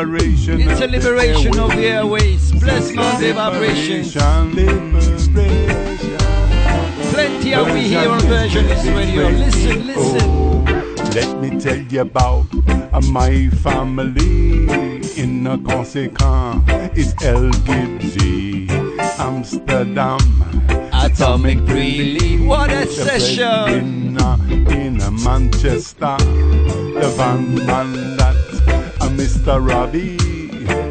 Liberation. It's a liberation of the airways. Bless Monday vibrations. Plenty are we here on Versionist Radio. Listen, listen. Let me tell you about uh, my family in a Corsica. It's El Amsterdam. Atomic Breely. What a session. in uh, Manchester. The van man Mr. Robbie.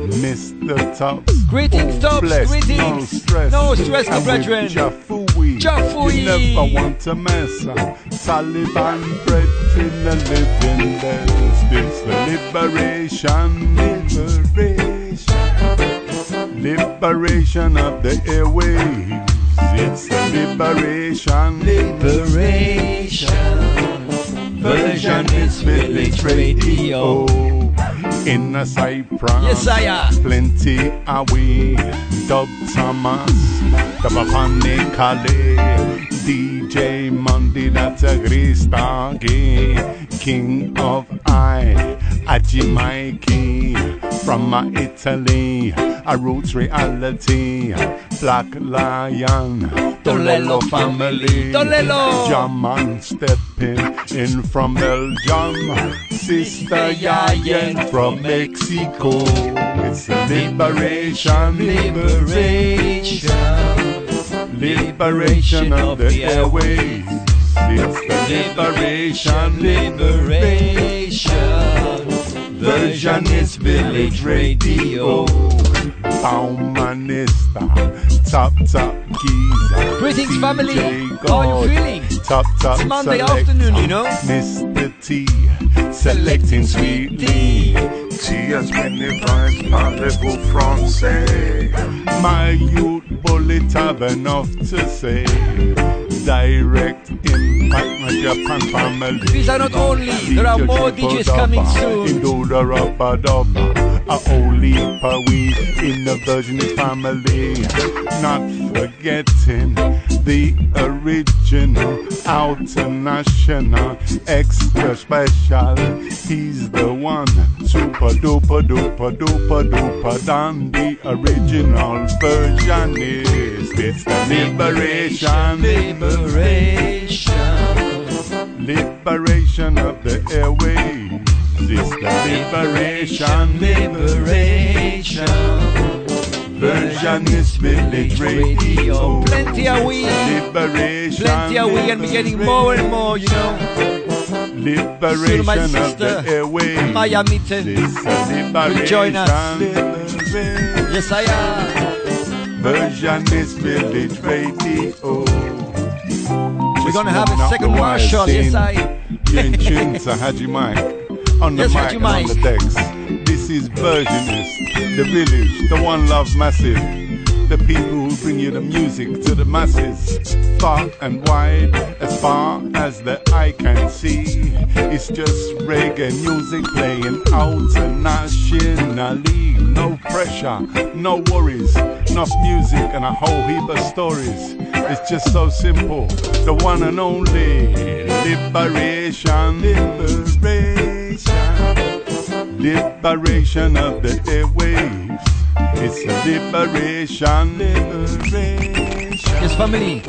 Mr. Top. Greetings, Oh, Tops, greetings. No stress. No stress, with brethren. Jafui. Jafui. You never want to mess. up. Taliban bread in the living bells. It's the liberation, liberation. Liberation of the airwaves. It's the liberation, Liberation. Version is village radio. In a Cyprus. Yes, I am. Plenty are we. Dub Thomas. the Tabapane Kale. DJ Monday, that's a Gristagi. King of I. Aji Mikey. From uh, Italy. A roots reality. Black Lion. Tolelo family. Tolelo. German stepping in from Belgium. Sister Yayen from Mexico. It's liberation, liberation, liberation of the airways. It's the liberation, liberation. Versionist village radio. Baumanista, top top keys. Greetings, family. How are you feeling? Top top It's Monday select. afternoon, you know. Mr. T, selecting sweetly. Cheers, many vibes, parlez-vous français? My youth bullet have enough to say. Direct impact, my Japan family. These are not only, there are more DJs coming soon. Into the rubber dubber. A only per week in the Versionist family. Not forgetting the original, international, extra special. He's the one, super duper duper duper duper dandy, original versionist. It's the liberation, Liberation. Liberation of the airwaves. It's the liberation, Liberation. versionist village radio. Plenty are we. Liberation, Plenty are we and we're getting more and more, you know. liberation my of the sister, airwaves. Maya Mitten. It's will join us. liberation, Yes, I am. versionist village radio. We're gonna have a second marshal. Yes, I. You're in tune to Haji Mike on the Yes, mic Haji and on the decks. This is Versionist, the village, the one love massive. The people who bring you the music to the masses, far and wide, as far as the eye can see. It's just reggae music playing out. No pressure, no worries, enough music and a whole heap of stories. It's just so simple. The one and only liberation, liberation, liberation of the airwaves. It's a liberation, liberation. Yes, family.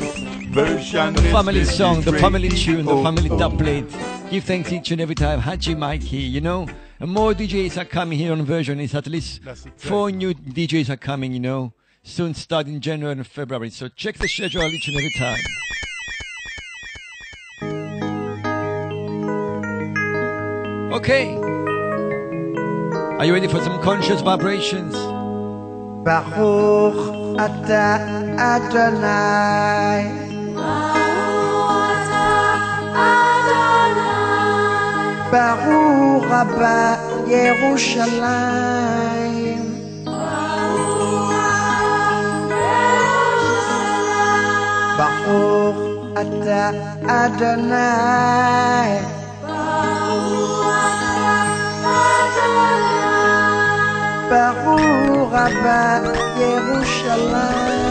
Version The family song, the family tune, the Oh, family oh. dubplate. Give thanks each and every time. Haji Mikey, you know. And more DJs are coming here on version. It's at least four new DJs are coming, you know. Soon starting January and February. So check the schedule each and every time. Okay. Are you ready for some conscious vibrations? Baruch Ata Adonai. ברוך הבא ירושלים. ברוך אתה אדוני. ברוך הבא ירושלים.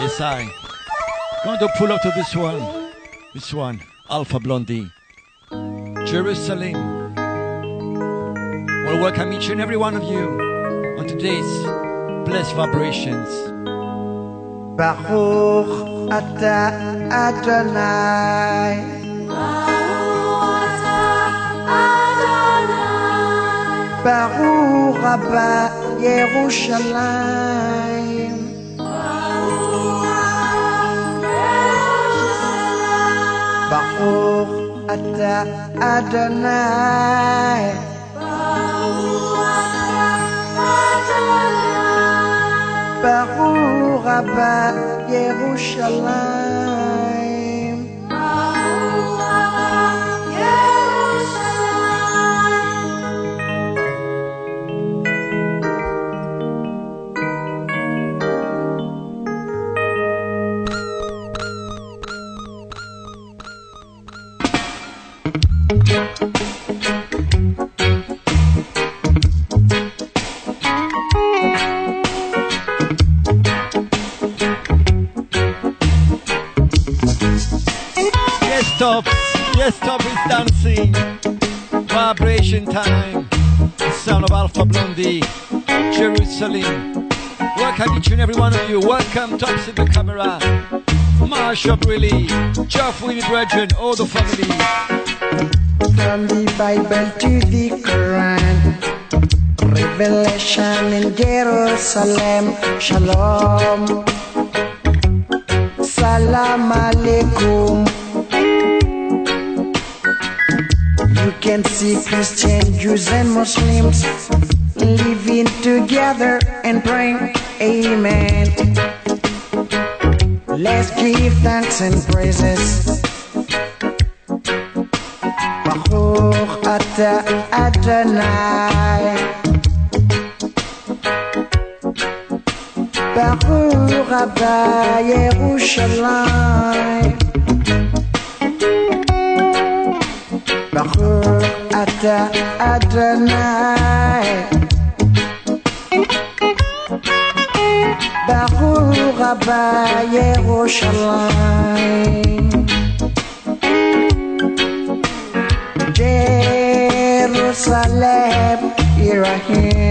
Yes, I. Going to pull up to this one. This one. Alpha Blondy. Jerusalem. We welcome each and every one of you on today's blessed vibrations. Baruch Ata Adonai. baruch הבא Yerushalayim. Baruch Ata Adonai. Baruch Rabba Yerushalayim. Vibration time. Sound of Alpha Blondy. Jerusalem. Welcome each and every one of you. Welcome, Tops in the camera. Marsha Briley. Jeff Winnie Brethren. All the family. From the Bible to the Quran. Revelation in Jerusalem. Shalom. Salam alaikum. Can see Christian, Jews, and Muslims living together and praying. Amen. Let's give thanks and praises. Baruch ata Adonai. Baruch haba Yerushalayim. Ata Adonai. Baruch Yerushalayim. Jerusalem, Irahim.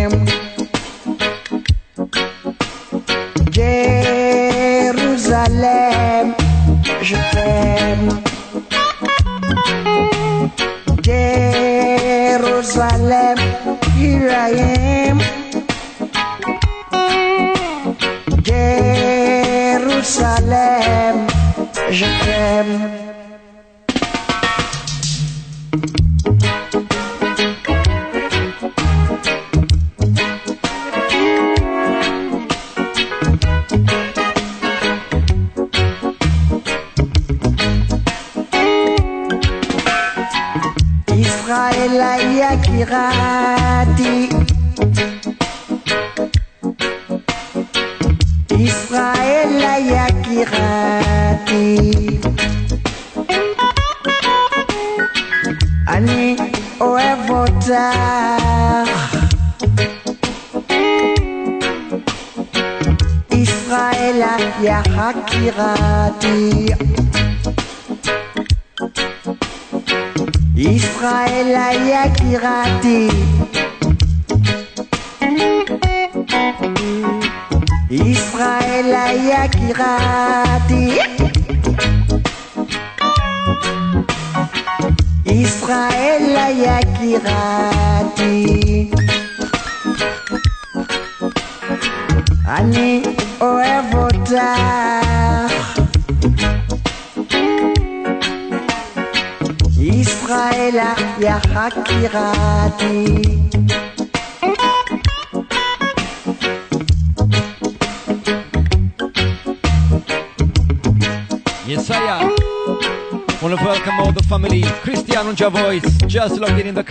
Just logged in in the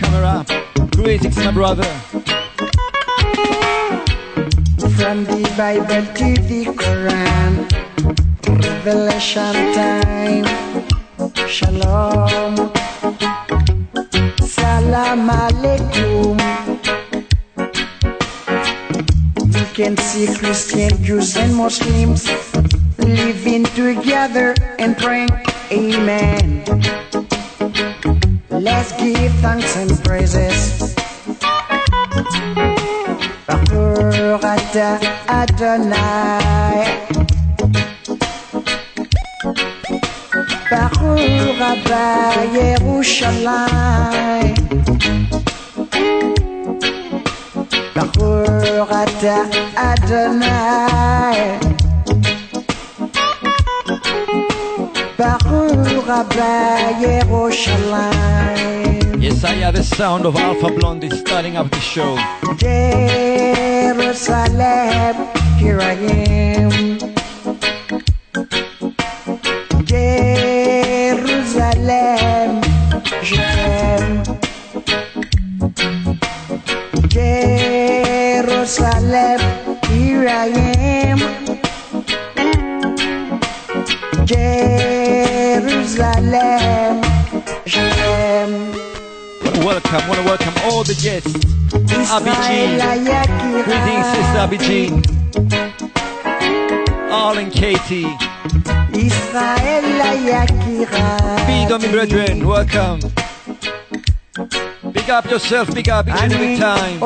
Adonai. Baruch Abba Yerushalayim. Baruch atah Adonai. Baruch Abba Yerushalayim. Yesaya, the sound of Alpha Blondy starting up the show. Jerusalem, here I am. Jerusalem, je t'aime. Jerusalem, here I am. Jerusalem, je t'aime. Welcome, want to welcome all the guests. Yakira. Greetings, Sister Abiji. Katie. Israël, Yakira. Big on me, brethren. Welcome. Big up yourself, big up each and every time.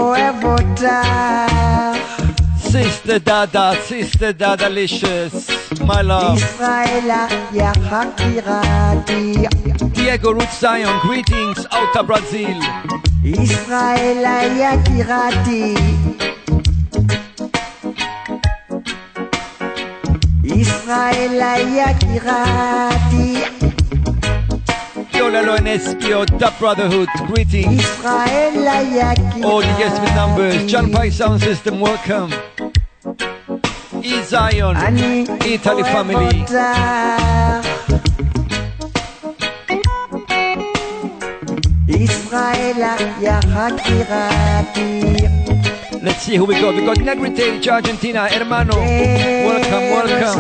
Sister Dada, Sister Dada Licious. My love. Israël, Yakirati. Diego Root Zion, greetings out of Brazil. Israël, Yakirati. Israël, Yakirati. Yolalo and Espio, the Brotherhood, greetings. All the guests with numbers, John Pai Sound System, welcome. E Zion, Italy family. Israël, Yakirati. Let's see who we got. We got Negritage, Argentina, hermano. Welcome, welcome.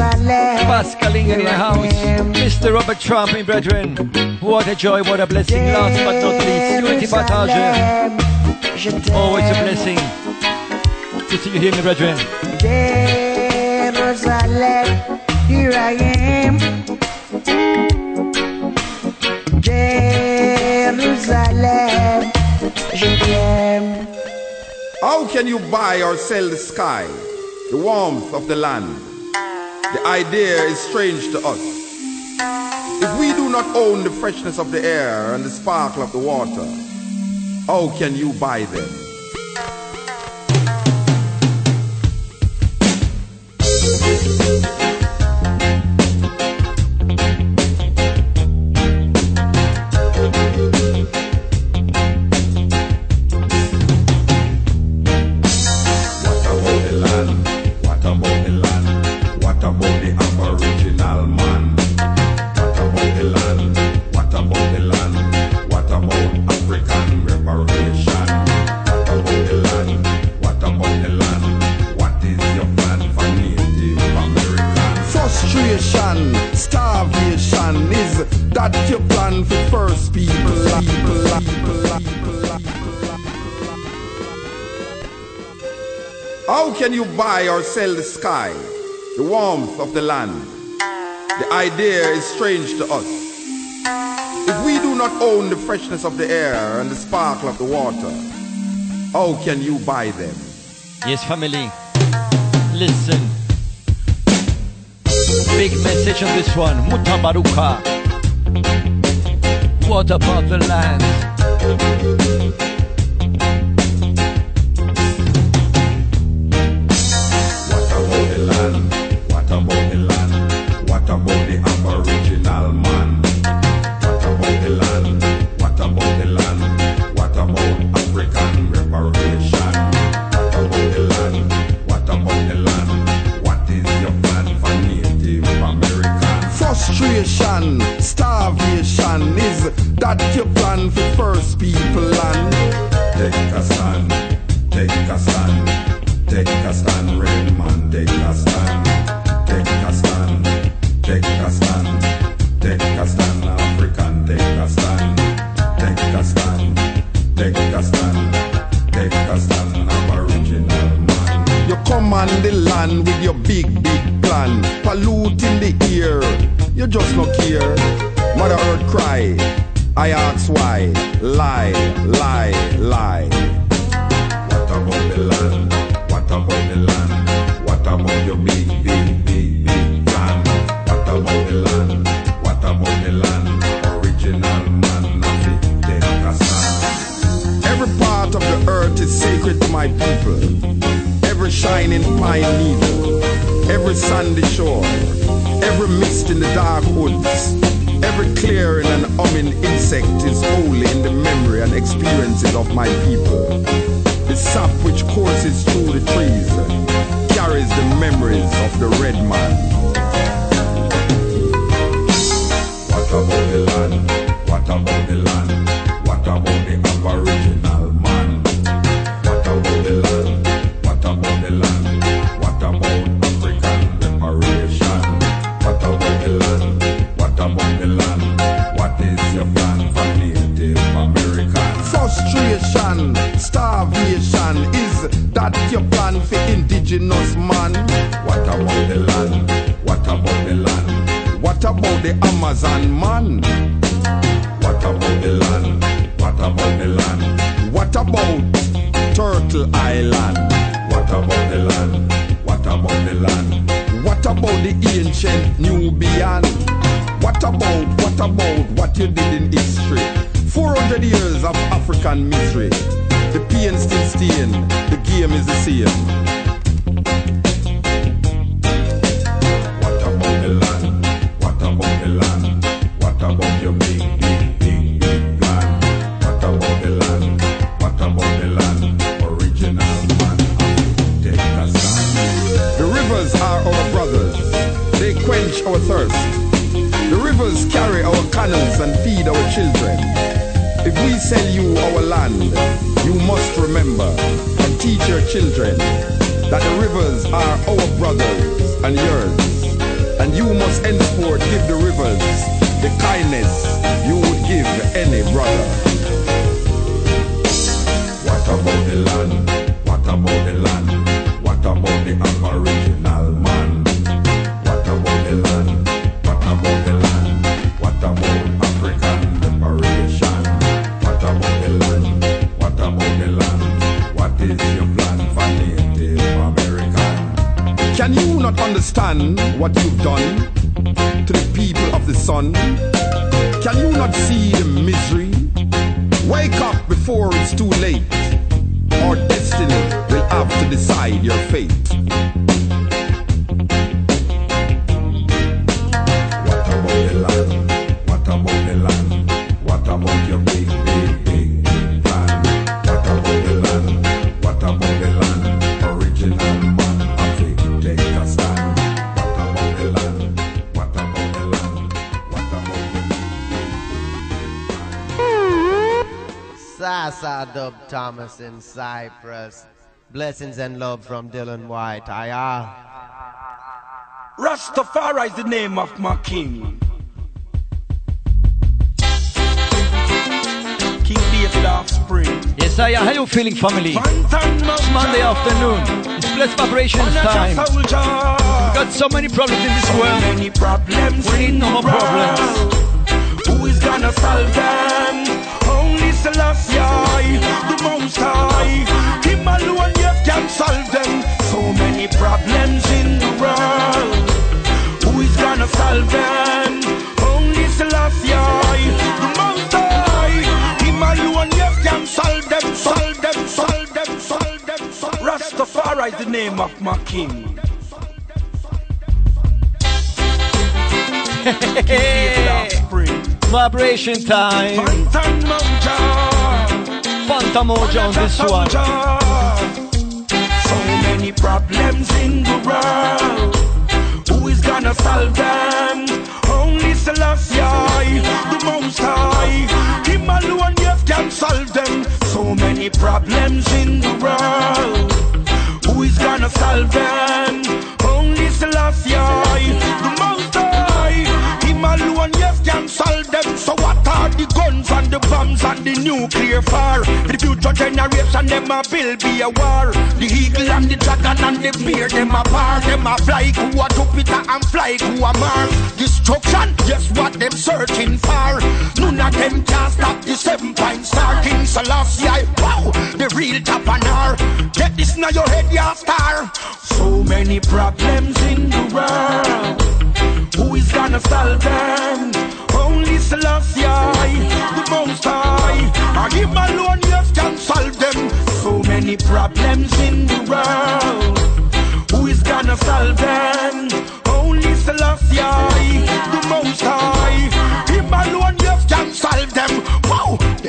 Pascaling in the house. Mr. Robert Trump, my brethren. What a joy, what a blessing. Last but not least, Unity Partage. Always a blessing to see you here, my brethren. Jerusalem, here I am. Can you buy or sell the sky, the warmth of the land? The idea is strange to us. If we do not own the freshness of the air and the sparkle of the water, how can you buy them? What you buy or sell the sky, the warmth of the land? The idea is strange to us. If we do not own the freshness of the air and the sparkle of the water, how can you buy them? Yes, family. Listen. Big message on this one. Mutabaruka. What about the land? Blessings and love from Dylan White. Aya. Uh, Rastafari is the name of my king. King David offspring. Yes, Aya, how you feeling, family? It's Monday afternoon. It's blessed vibrations time. We've got so many problems in this world. So many problems we need no more problems. Who is gonna solve them? Only Selassie, the Most High. Him alone can solve them. So many problems in the world. Who is gonna solve them? Only Selassie, the Most High. Him and yes, can solve them, solve them, solve them, solve them. Solve them. Rastafari is the name of my king. Hey, Vibration time. Fantan Mojah on this one many problems in the world. Who is gonna solve them? Only Selassie, the Most High. Him alone can solve them. So many problems in the world. Who is gonna solve them? Bombs and the nuclear fire? The future generation, them a build be a war. The eagle and the dragon and the bear, them a bar. Them a fly to a Jupiter and fly to a Mars. Destruction, yes, what them searching for. None of them can stop the seven point star. King Selassie, wow, the real top and R. Get this now your head, ya star. So many problems in the world. Who is gonna solve them? Selassie, the Most High. Him alone, yes, can solve them. So many problems in the world. Who is gonna solve them? Only Selassie, the Most High. Him alone, yes, can solve them.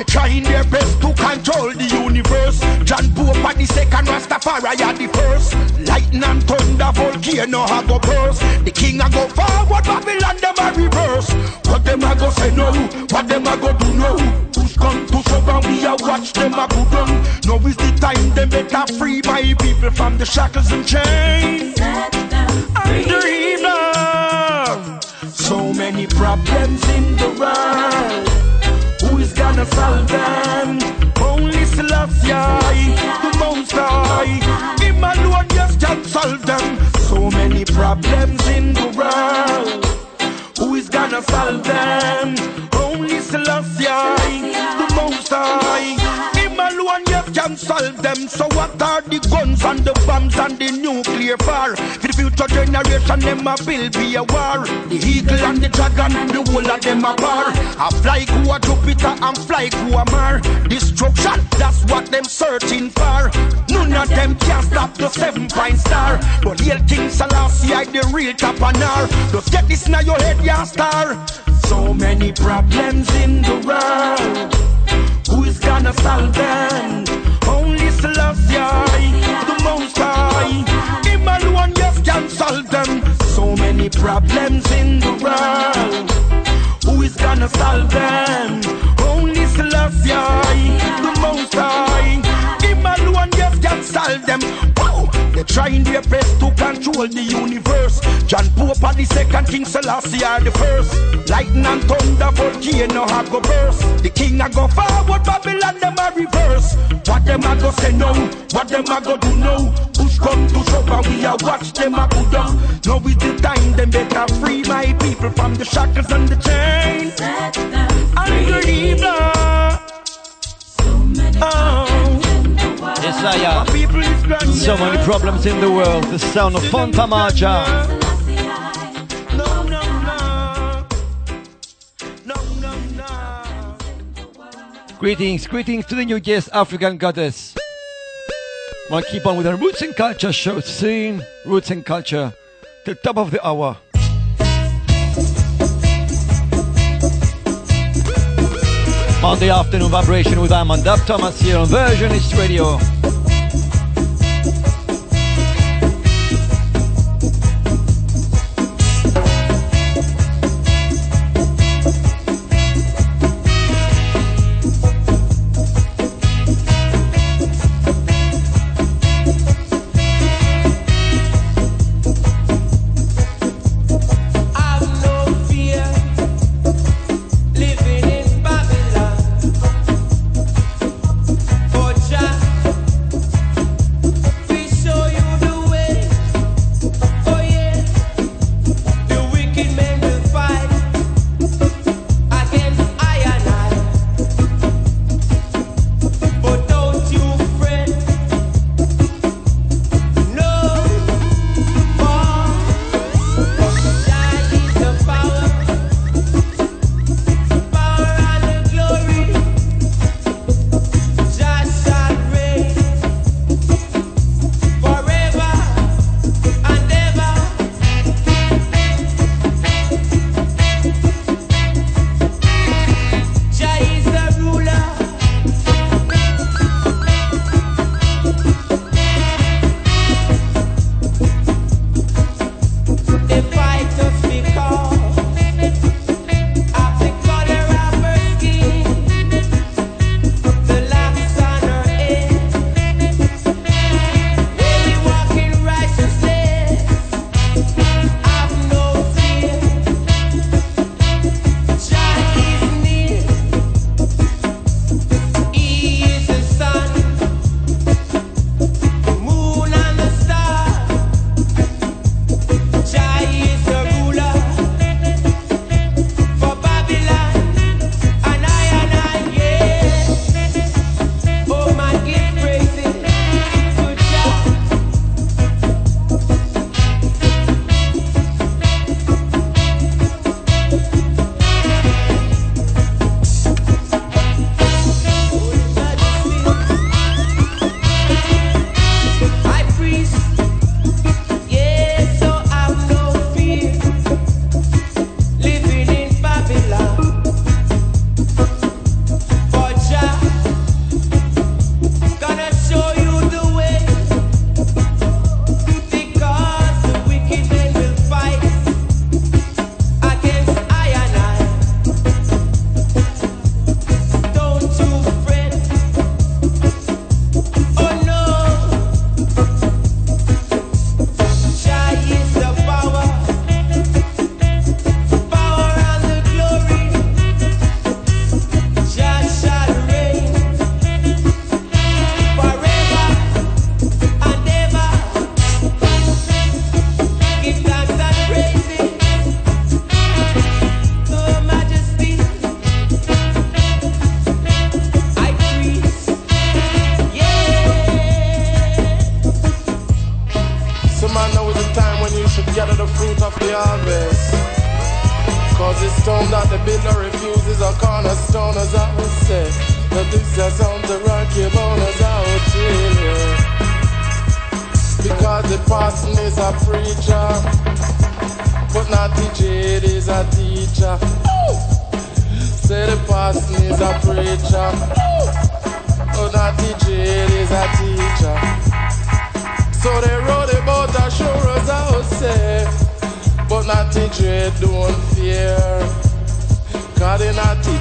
Trying their best to control the universe. John Pope at the second, Rastafari at the first. Lightning and thunder, volcano a go burst. The king a go forward, Babylon them a reverse. What them a go say no? What them a go do no? Push come to shove and we a watch them a go down. Now is the time them better free my people from the shackles and chains. And the evil. So many problems in the world. Them? Only Selassie, the Most High. Him alone, yes, can solve them. So many problems in the world. Who is gonna solve them? Only Selassie, the Most High. Solve them. So what are the guns and the bombs and the nuclear fire? For the future generation, them a build be a war. The eagle and the dragon, the whole of them a bar. A fly to a Jupiter and fly to a Mars. Destruction, that's what them searching for. None of them can stop the seven point star. But here King Selassie, the real top and R. Just get this now your head, ya star. So many problems in the world. Who is gonna solve them? Selassie, the Most High. Him alone, yes, can solve them. So many problems in the world. Who is gonna solve them? Only Selassie, the Most High. Him alone, yes, can solve them. They're trying their best to control the universe. John Pope are the second, King Selassie are the first. Lightning and thunder, volcano a go burst. The king a go forward, Babylon them a reverse. What them a go say no? What them a go do no? Push come to shove and we a watch them a go down. Now is the time them better free my people from the shackles and the chains. And the evil. Oh. Yes, I So many problems in the world. The sound of no, no. Greetings, greetings to the new guest, African goddess. To keep on with our roots and culture show scene, roots and culture, till top of the hour. Monday afternoon vibration with Amon Dub Thomas here on Versionist Radio.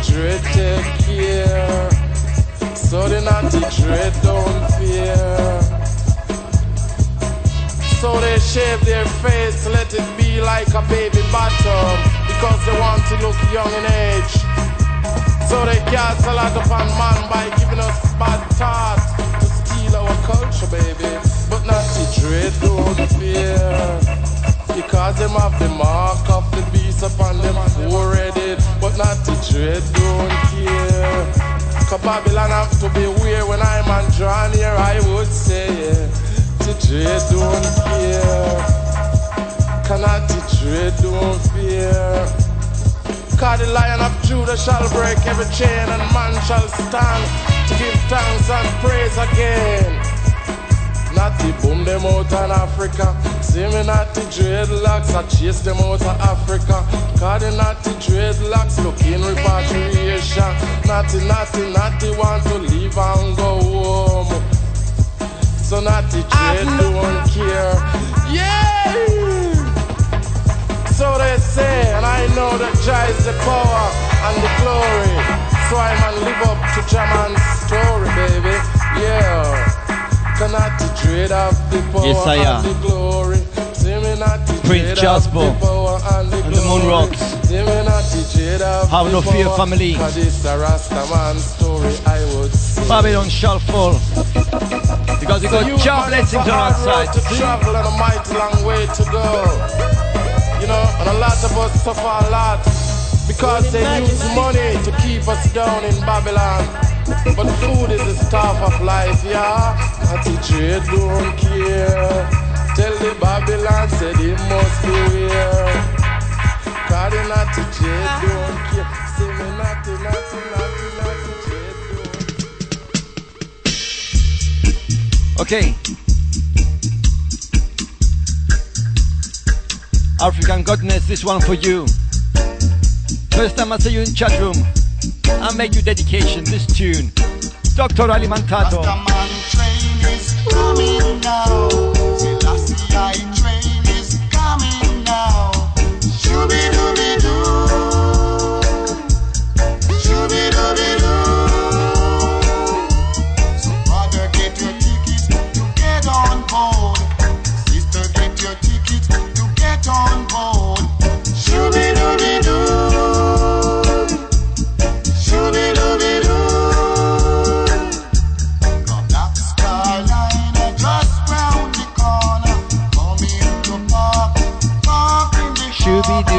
Dread, take care. So they the dread, don't fear. So they shave their face, let it be like a baby bottom. Because they want to look young in age. So they cast a lot upon man by giving us bad thoughts to steal our culture, baby. But not the dread, don't fear. Because them have the mark of the beast upon them foreheaded But not the dread, don't care Cause Babylon have to be weird when I'm on drawn here I would say. The dread don't care Cannot the dread don't fear Cause the lion of Judah shall break every chain and man shall stand to give thanks and praise again. Not the boom them out in Africa. See me not the dreadlocks, I chase them out of Africa. Cause the dreadlocks, looking repatriation. Natty, natty, natty want to leave and go home. So not the dread don't care. Yeah! So they say, and I know that Jah is the power and the glory. So I man live up to Jaman's story, baby. Yeah. Cannot the dread of the power Yes, I and am. the glory. See me not the Prince dread of the Jasper power and the and the Moon. Rocks. See me not the dread of Have the no fear, family. Cause this a Rastaman story, I would. Babylon shall fall. Because we So got you job man, it's blessings on our side. to travel and a mighty long way to go. You know, and a lot of us suffer a lot because they use money to keep us down in Babylon. But food is the stuff of life, yeah. The trade don't care. Tell the Babylon say they must beware. Cause the trade don't care. Say me naughty, naughty, naughty, naughty, don't Okay. African Godness, this one for you. First time I see you in chat room, I make you dedication, this tune. Dr. Alimantado.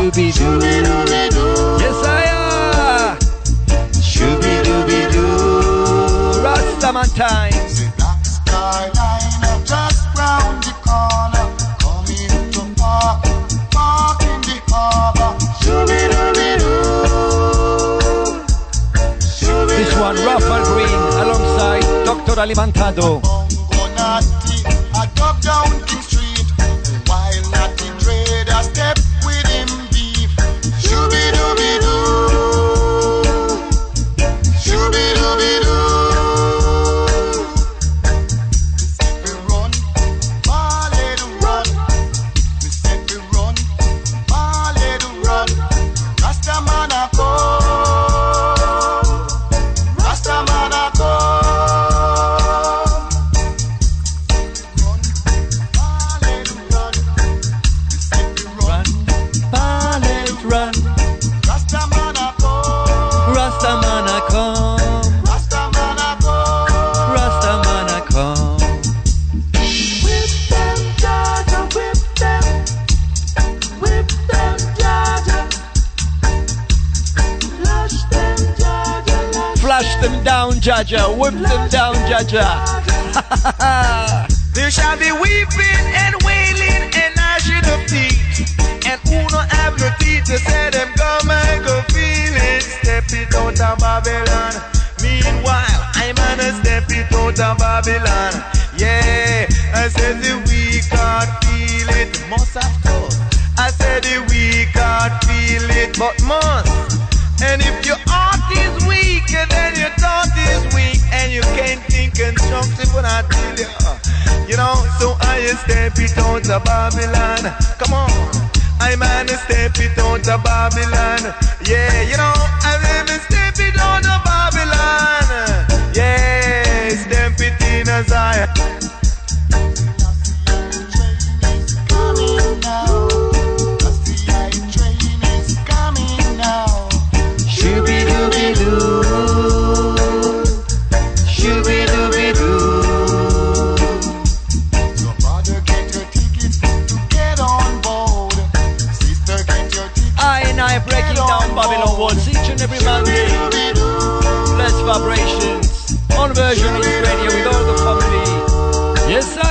Dooby doo. Yes, I am. Shooby dooby doo. Rastaman time. Black skyline just round the corner. Coming to park, park in the harbor. Shooby dooby doo. This one, Rafael Green, alongside Dr. Alimantado. Jaja. Whip them down, Jaja. there shall be weeping and wailing and gnashing of teeth. And uno have no teeth to say them come and go feeling. Step it out of Babylon. Meanwhile, I'm gonna step it out of Babylon. Yeah, I said the weak can't feel it. Must have come. I said the weak can't feel it, but step it out of Babylon. Come on. I man step it out of Babylon. Yeah, you know, I man step it out of Babylon. Yeah, step it in a Zion. Yes, sir.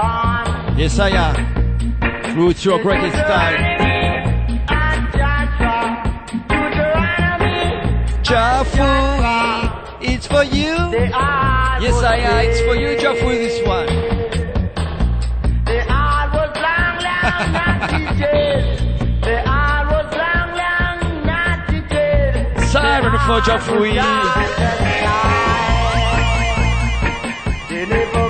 Yes, I am. Roots your greatest time. Jafu, it's for you. Yes, I am. It's for you, Jafu, this one. Siren for Jafu. They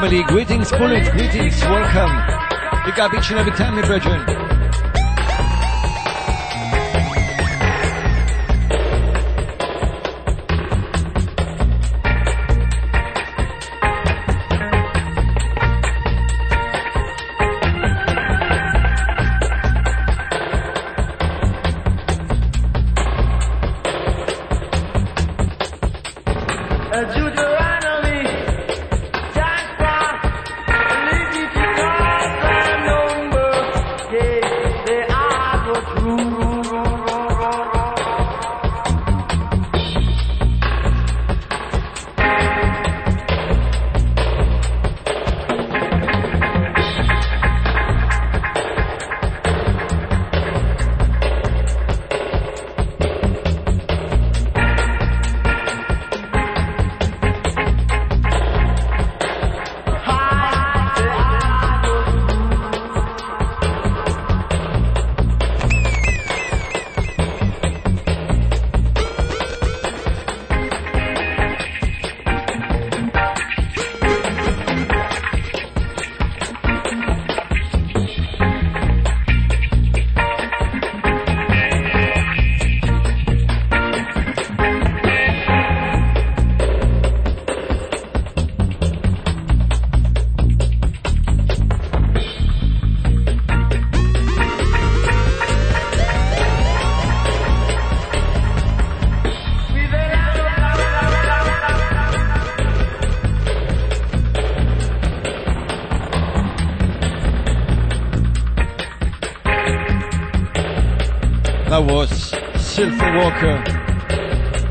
family, greetings, bullet, greetings, welcome. Big up each and every time, my brethren.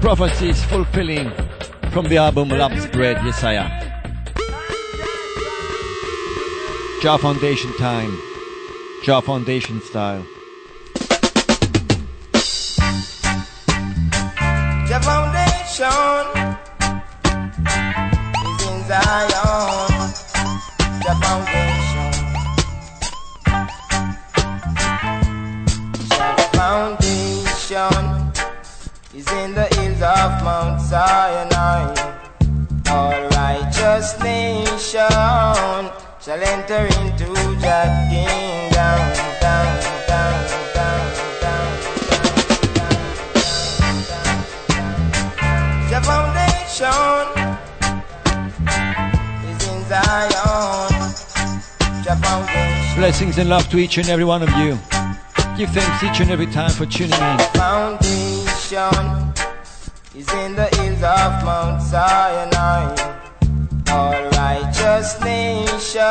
Prophecies fulfilling from the album Lamb's Bread, Yesaya. Jah Foundation time. Jah Foundation style. Blessings and love to each and every one of you. Give thanks each and every time for tuning in. foundation is in the hills of Mount Sinai. All righteous nation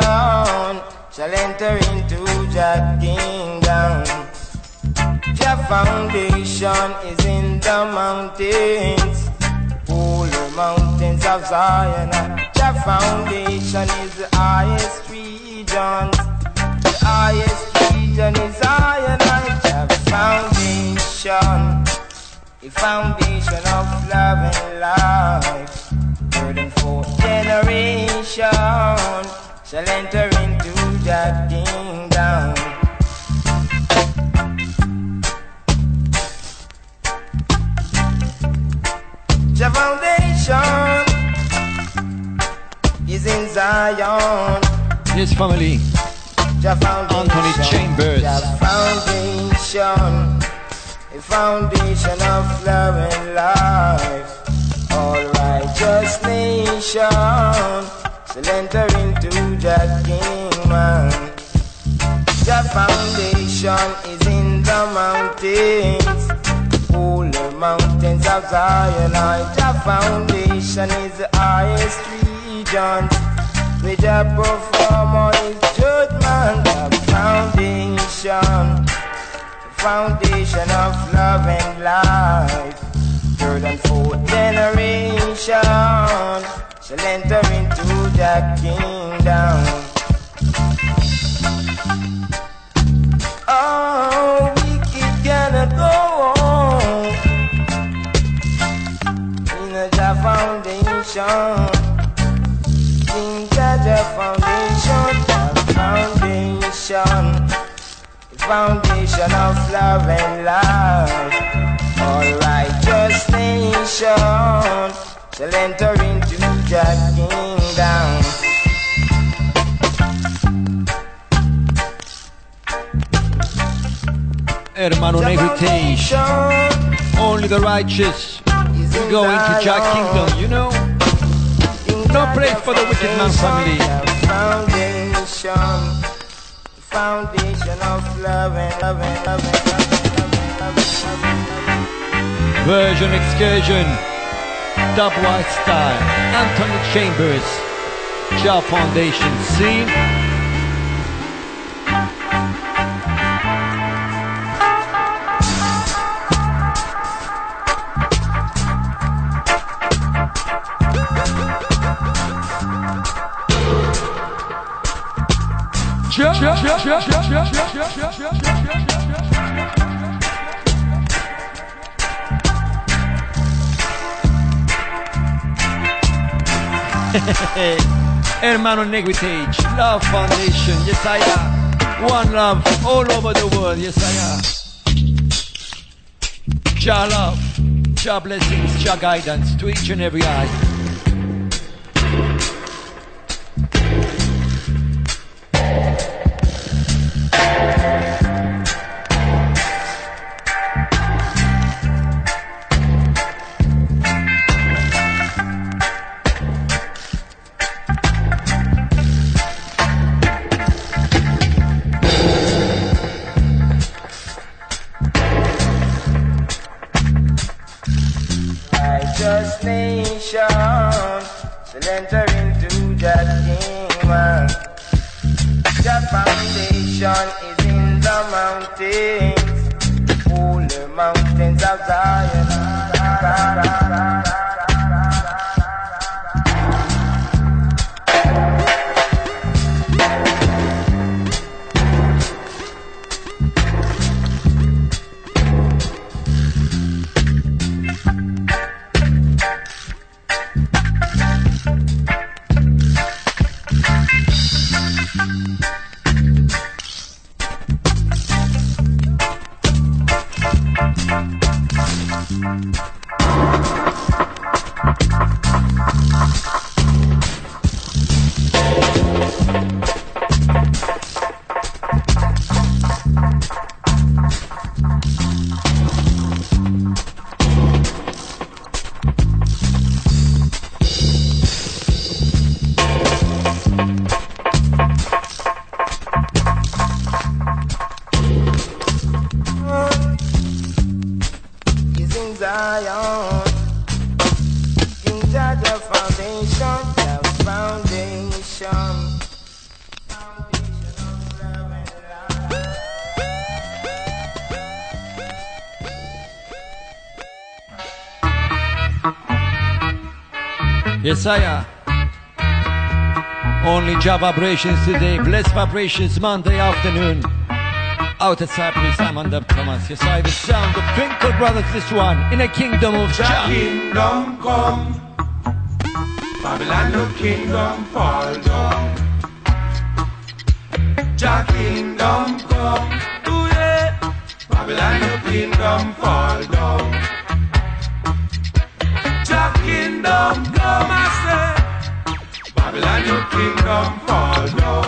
shall enter into the kingdom. The foundation is in the mountains, holy mountains of Zion. The foundation is the highest region. Highest region is Zion. The foundation, the foundation of love and life. Third and fourth generation shall enter into the kingdom. The foundation is in Zion. His family, Anthony Chambers. The foundation, a foundation of love and life. All righteous nation shall enter into the kingdom. The foundation is in the mountains, holy mountains of Zion. The foundation is the highest region. With a performer judgment. The foundation, the foundation of love and life. Third and fourth generation shall enter into the kingdom. Oh, wicked cannot go on in Jah foundation. In Jah foundation, the foundation, the foundation of love and life. All righteous nation shall enter into the kingdom. Hermano Only the righteous go into Jah Kingdom, you know? No place for the wicked man family. Foundation. Foundation, of love and love and love and love and love and love. Version excursion. Dub White style. Anthony Chambers. Jah Foundation. See? Hermano Neguitage, Love Foundation, yes I am. One love all over the world, yes I am. Jah love, Jah blessings, Jah guidance to each and every eye. Righteous nation shall enter foundation is in the mountains, holy mountains of Zion. Yes I am. Only Jah vibrations today, blessed vibrations Monday afternoon. Out at Cyprus, I'm under Thomas. Yes, I the sound of Twinkle Brothers, this one, in a kingdom of Jah Jah. kingdom come, Babylon no kingdom fall down. Jah kingdom come, ooh yeah, Babylon no kingdom fall down. No kingdom fall down.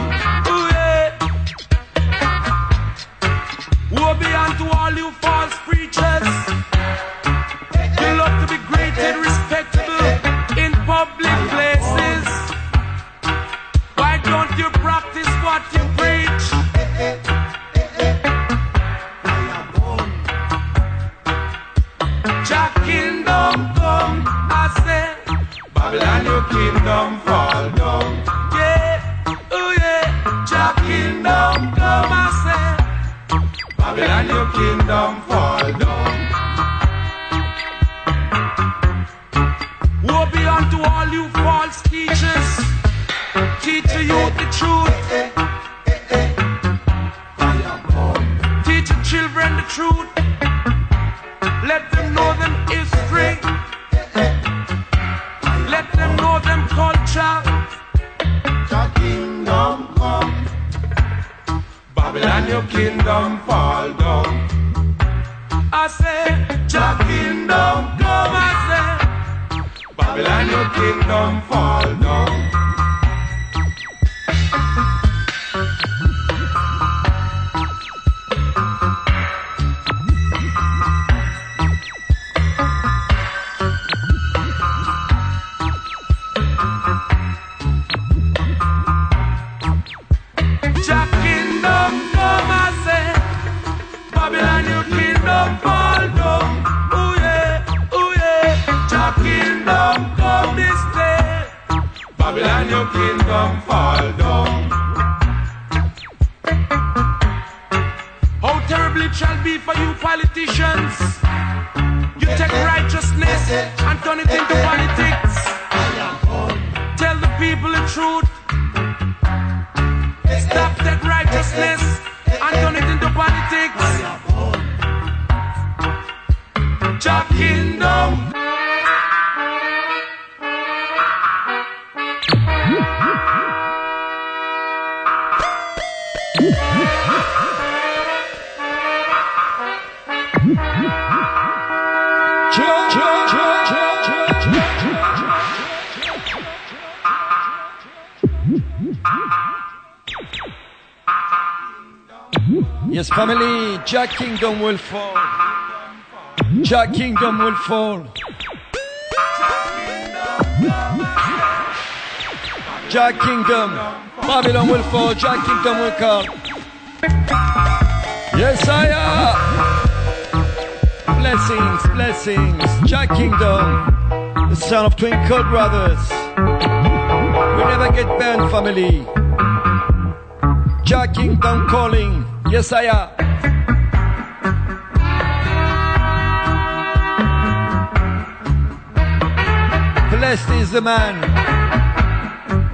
Family, Jah Kingdom will fall. Jah Kingdom will fall. Jah Kingdom, Babylon will fall. Jah Kingdom will come. Yes, I am. Blessings, blessings. Jah Kingdom, the son of Twinkle Brothers. We never get burned, family. Jah Kingdom calling. Yes, I am. Blessed is the man.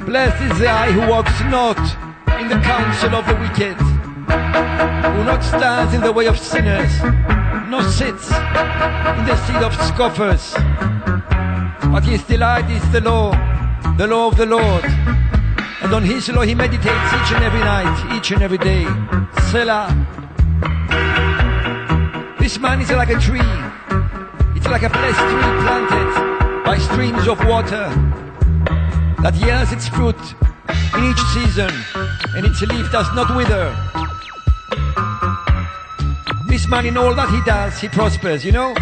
Blessed is the eye who walks not in the counsel of the wicked, who not stands in the way of sinners, nor sits in the seat of scoffers. But his delight is the law, the law of the Lord. And on his law he meditates each and every night, each and every day. Selah. This man is like a tree. It's like a blessed tree planted by streams of water that yields its fruit in each season and its leaf does not wither. This man in all that he does, he prospers, you know?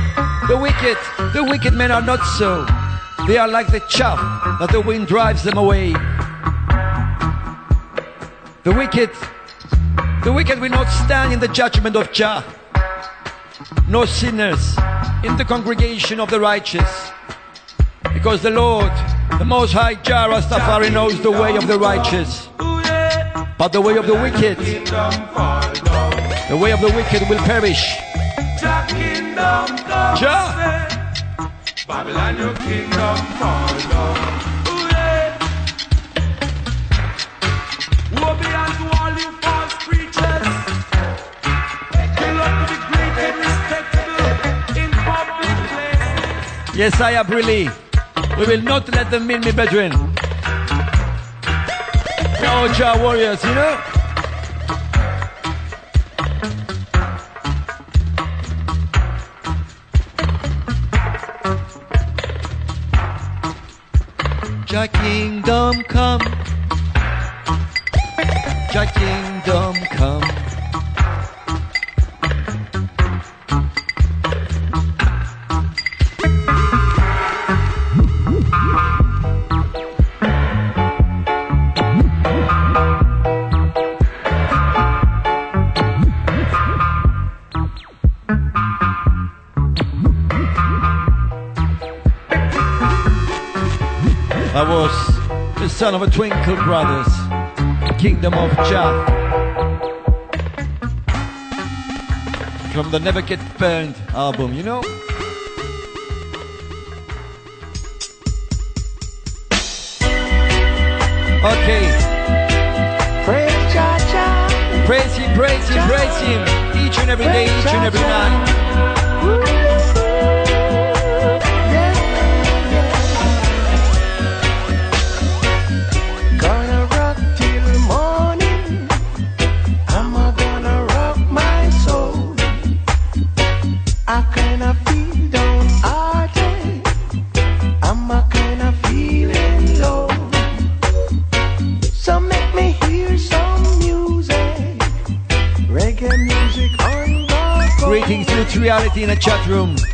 The wicked, the wicked men are not so. They are like the chaff that the wind drives them away. The wicked, the wicked will not stand in the judgment of Jah, nor sinners in the congregation of the righteous. Because the Lord, the Most High Jah Rastafari knows the way of the righteous. But the way of the wicked, the way of the wicked will perish. Jah Babylon, your kingdom fall down. Yes, I am really. We will not let them mean me. No, Jah warriors, you know? Jah kingdom come. Jah kingdom son of a Twinkle Brothers, Kingdom of Jah. From the Never Get Burned album, you know? Okay. Praise Jah Jah. Praise him, praise him, praise him. Each and every day, each and every night. Reality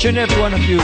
each and every one of you.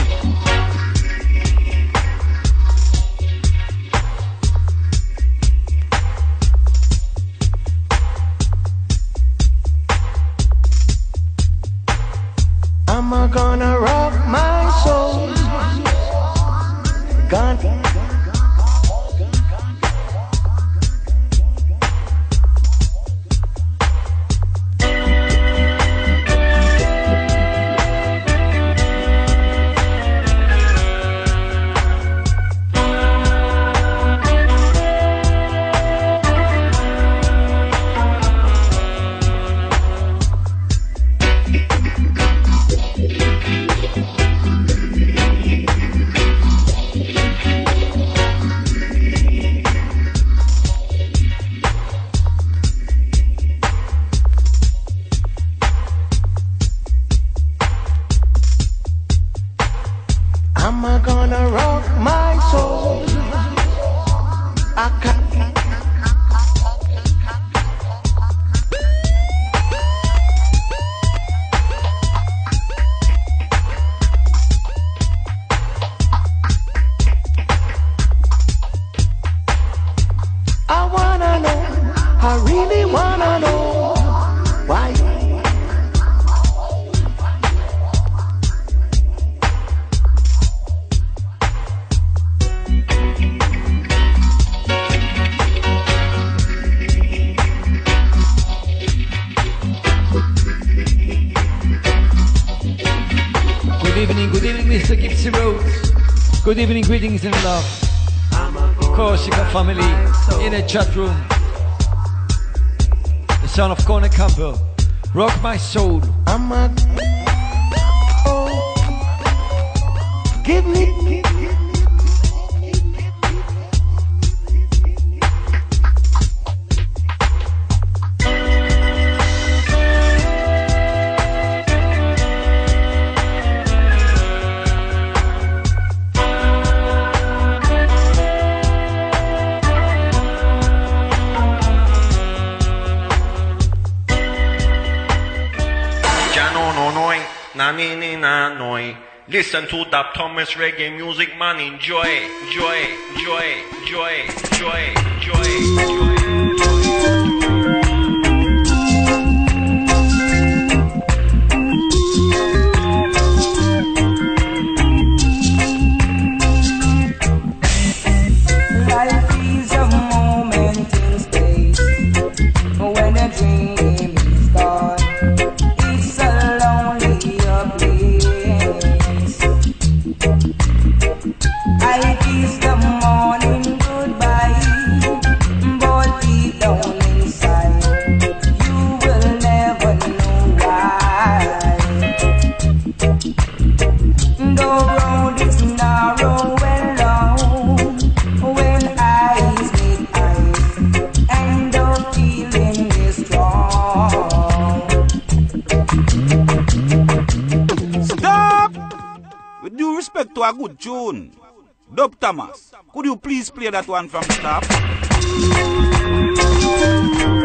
my soul. Thomas reggae music man. Enjoy, enjoy, enjoy, enjoy, enjoy, enjoy. Thomas, could you please play that one from the top?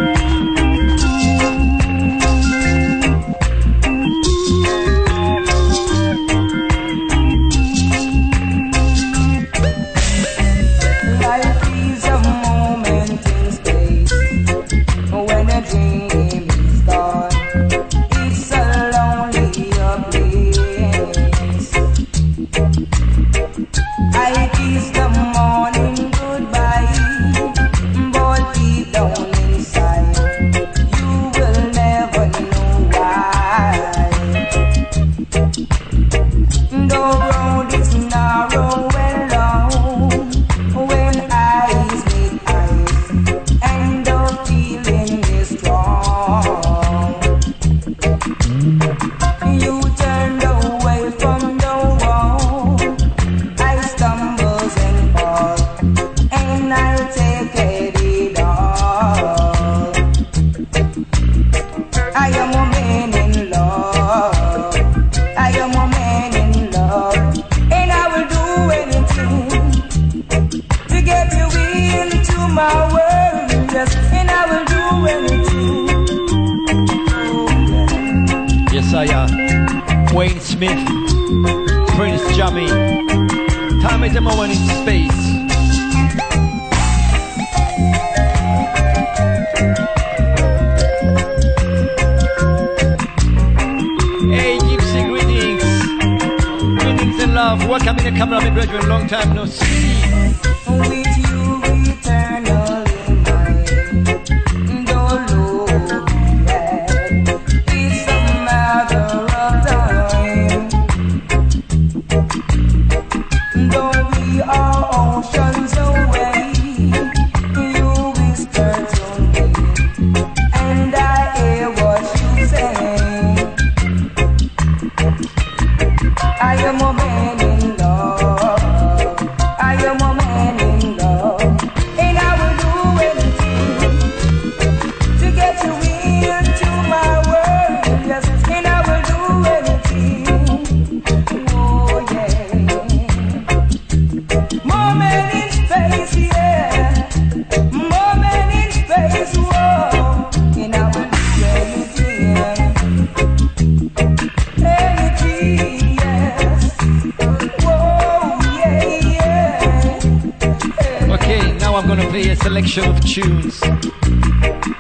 tunes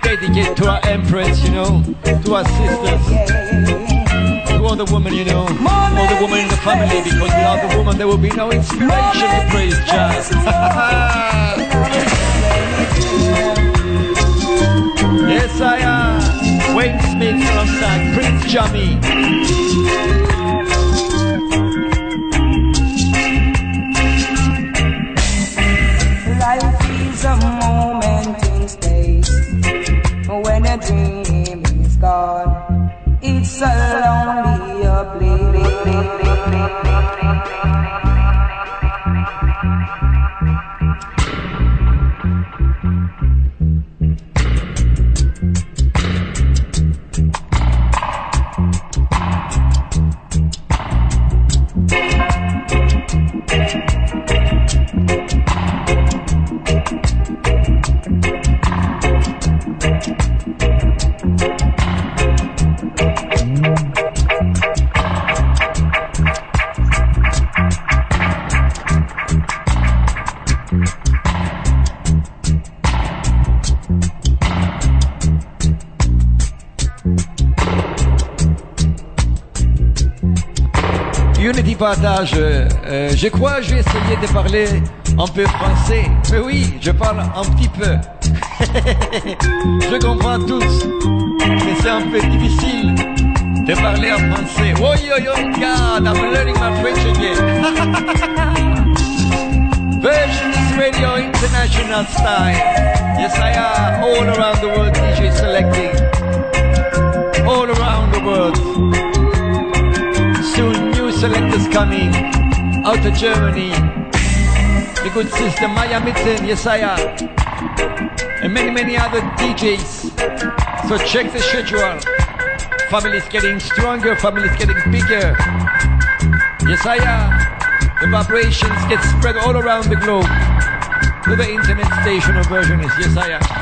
dedicated to our empress, you know, to our sisters, to all the women, you know, all the women in the family, because without the woman there will be no inspiration to praise jazz. yes, I am. Wayne Smith alongside Prince Jamie. Euh, euh, je crois que je vais essayer de parler un peu français. Mais oui, je parle un petit peu. je comprends tous, mais c'est un peu difficile de parler en français. Oh yo yo, God, I'm learning my French again. Versions Radio International Style. Yes, I am all around the world DJ selecting. All around the world. Selectors coming out of Germany. The good sister Maya Mitten, Yesaya, And many, many other DJs. So check the schedule. Family's getting stronger, family's getting bigger. Yesaya, The vibrations get spread all around the globe. To the internet station of versionist, yes I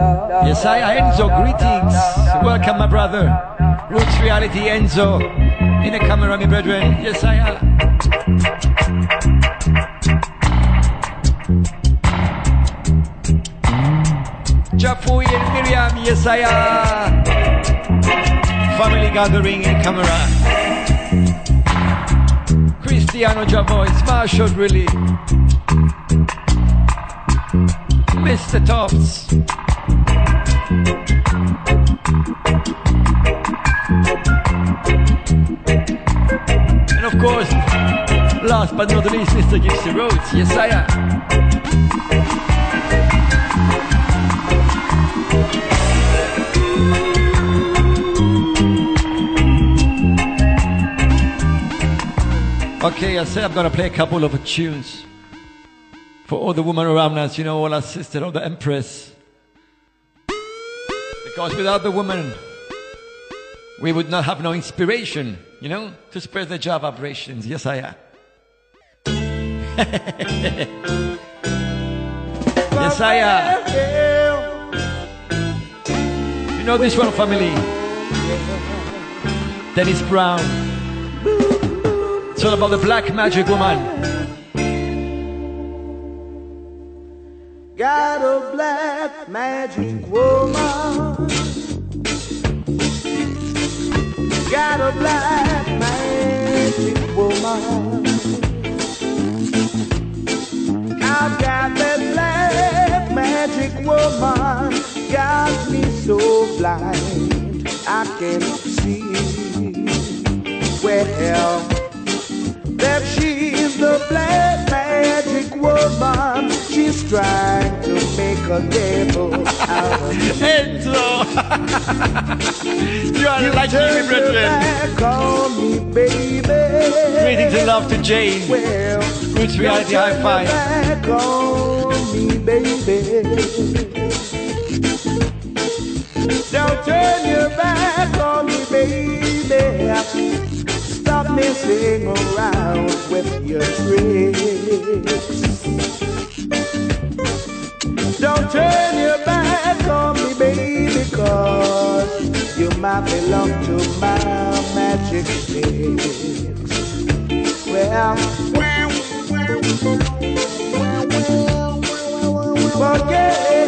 Yes, I Enzo, greetings. Welcome, my brother. Roots Reality Enzo. In the camera, my brethren. Yes, I am. Jafui and Miriam, yes, I am. Family gathering in camera. Cristiano Javoy, Marshall really. Mr. Tops. Last but not the least, Mr. Gypsy I am. Okay, I said I'm gonna play a couple of tunes for all the women around us, you know, all our sisters, all the empress. Because without the women, we would not have no inspiration, you know, to spread the job vibrations. Yes, I am. Am. You know this one, family? Dennis Brown. It's all about the black magic woman. Got a black magic woman. Got a black magic woman. I've got that black magic woman. Got me so blind I can't see. Well, that she's the black magic woman. She's trying to make a devil out of me. Enzo! you are like me, brethren. Back on me, baby. Greetings and love to Jane. Well, Roots Reality High Five. Back on me, baby. Don't turn your back on me, baby. Messing around with your tricks. Don't turn your back on me, baby, cause you might belong to my magic mix. Well, but yeah.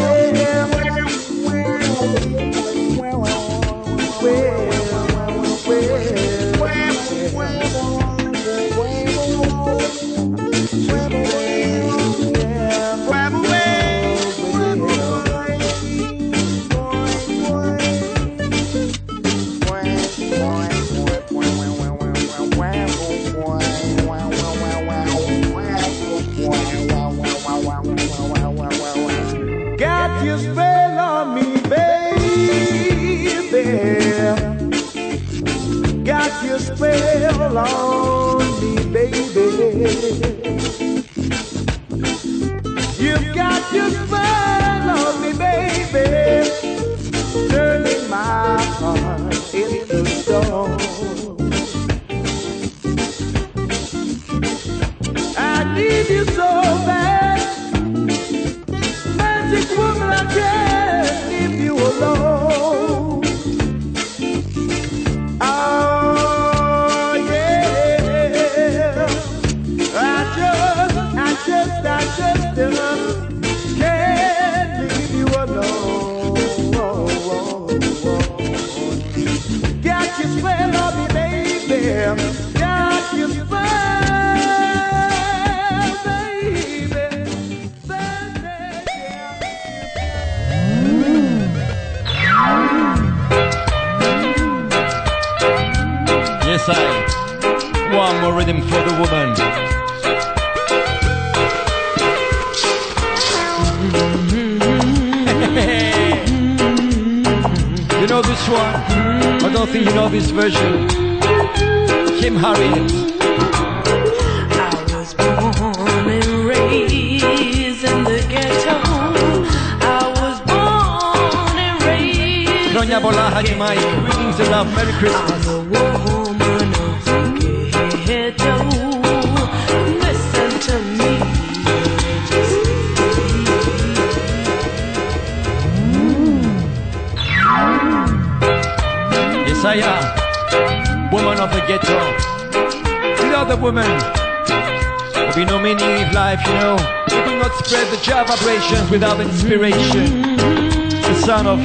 Emotions Without Inspiration, the son of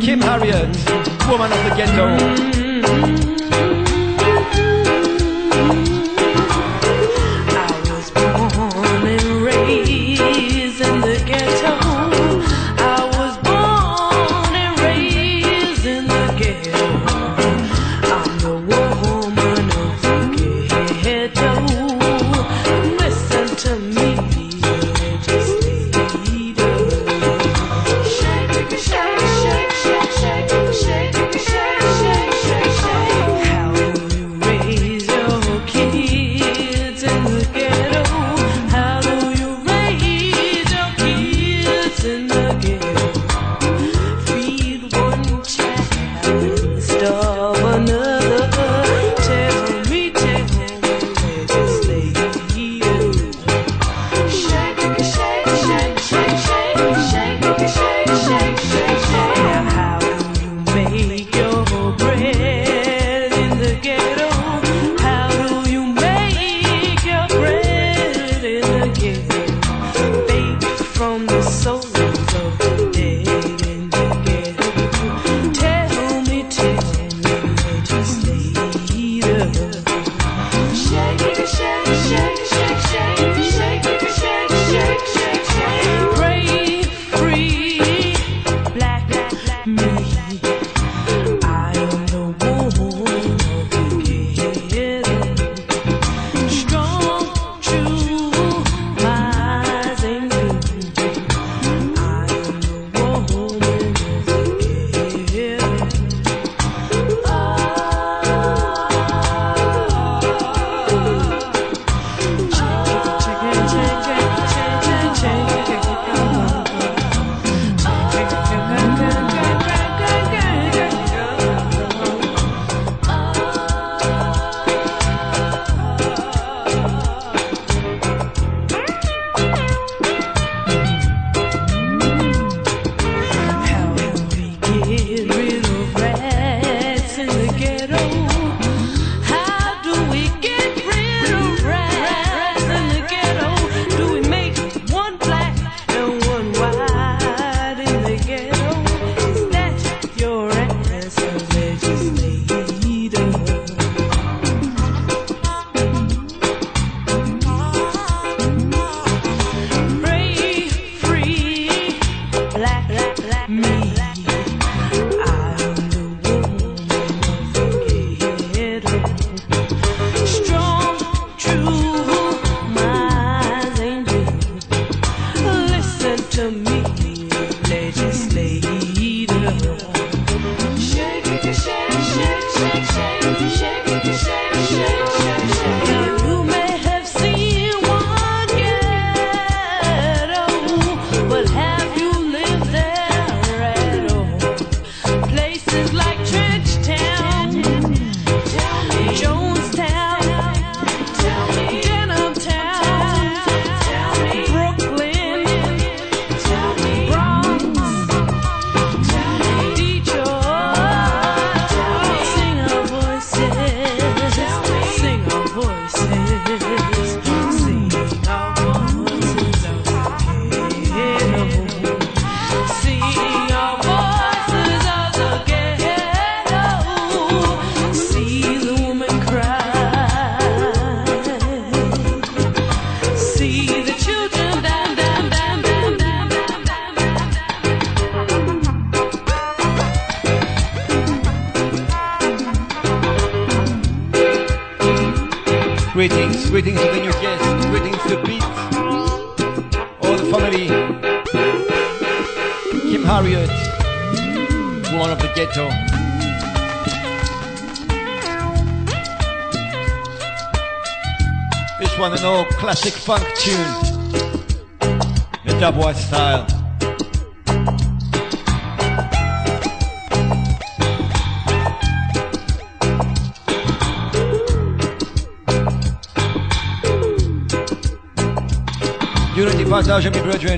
Kim Harriet, woman of the ghetto.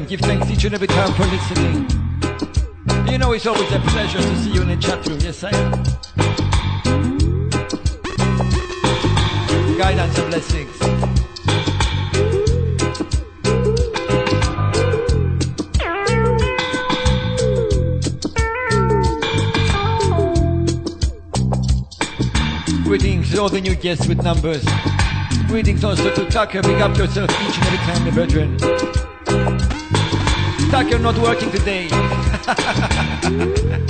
Brethren, give thanks each and every time for listening. You know it's always a pleasure to see you in the chat room, yes I am. Guidance and blessings. Greetings all the new guests with numbers. Greetings also to Tucker. Pick up yourself each and every time, my brethren. Tucker not working today.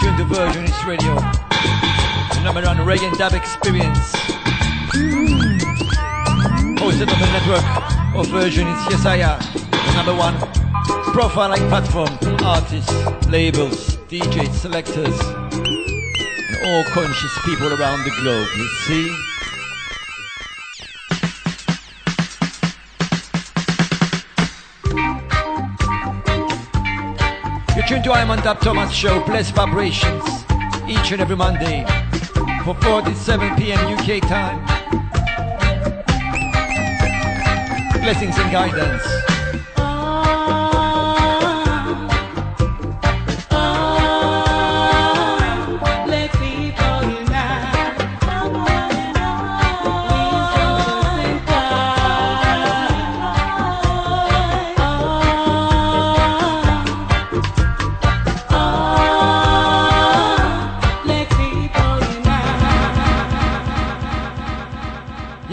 tuned to Versionist Radio. The number one reggae and dub experience. Oh, Hosted on the network of Versionist Yesaya, the number one profiling platform for artists, labels, DJs, selectors, and all conscious people around the globe. You see? Tuned to I'm on Dub Thomas Show, Blessed Vibrations, each and every Monday for 47 p.m. UK time. Blessings and guidance.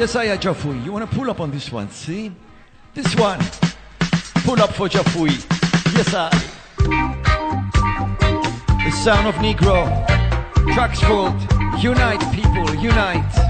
Isaiah Jafui. You want to pull up on this one, see? This one. Pull up for Jafui. Yes, I. The sound of Negro. Traxford. Unite, people, unite.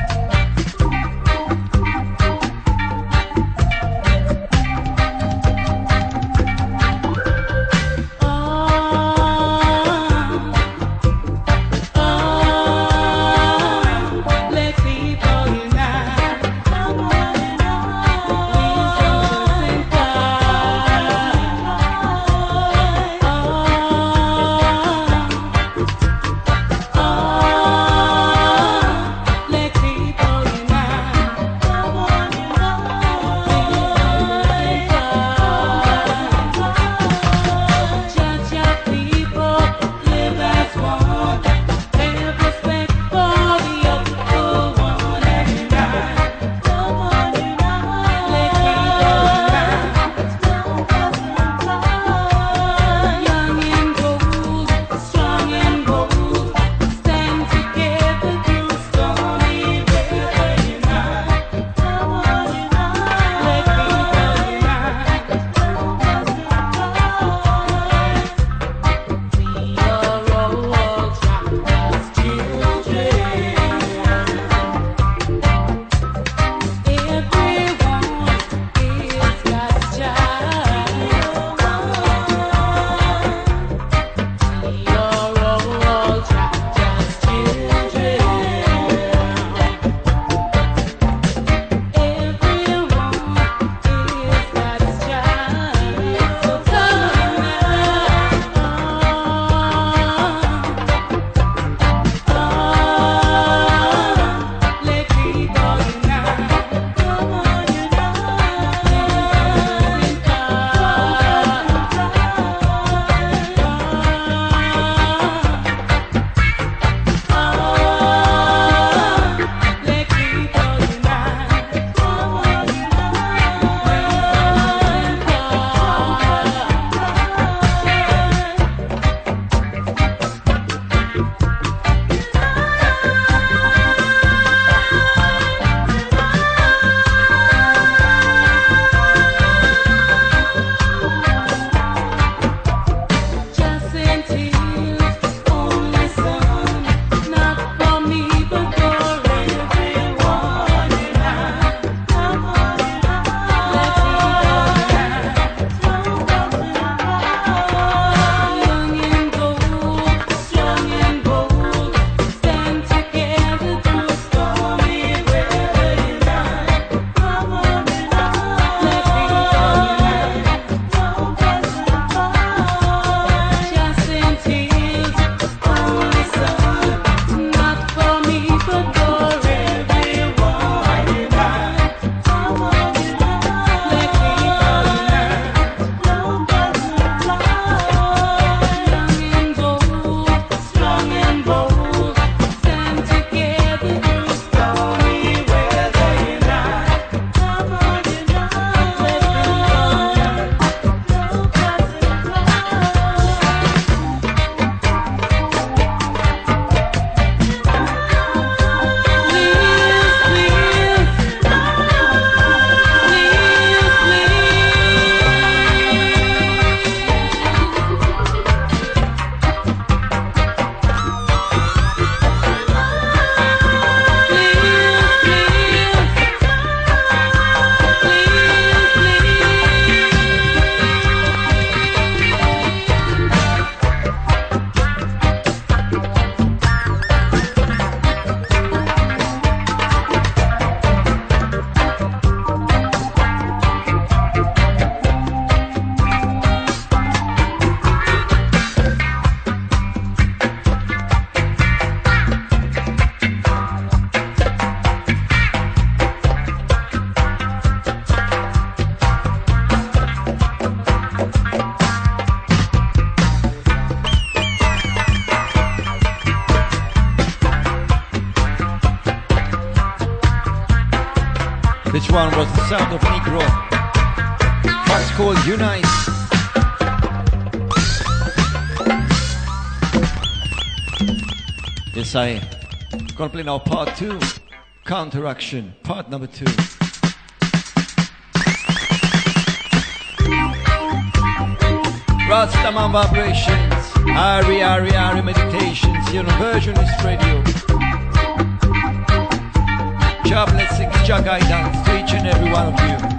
Versailles. Gonna play now part two, counteraction, part number two. Rastaman vibrations, Ari Ari Ari meditations here Versionist Radio. Job blessings, Jagai dance to each and every one of you.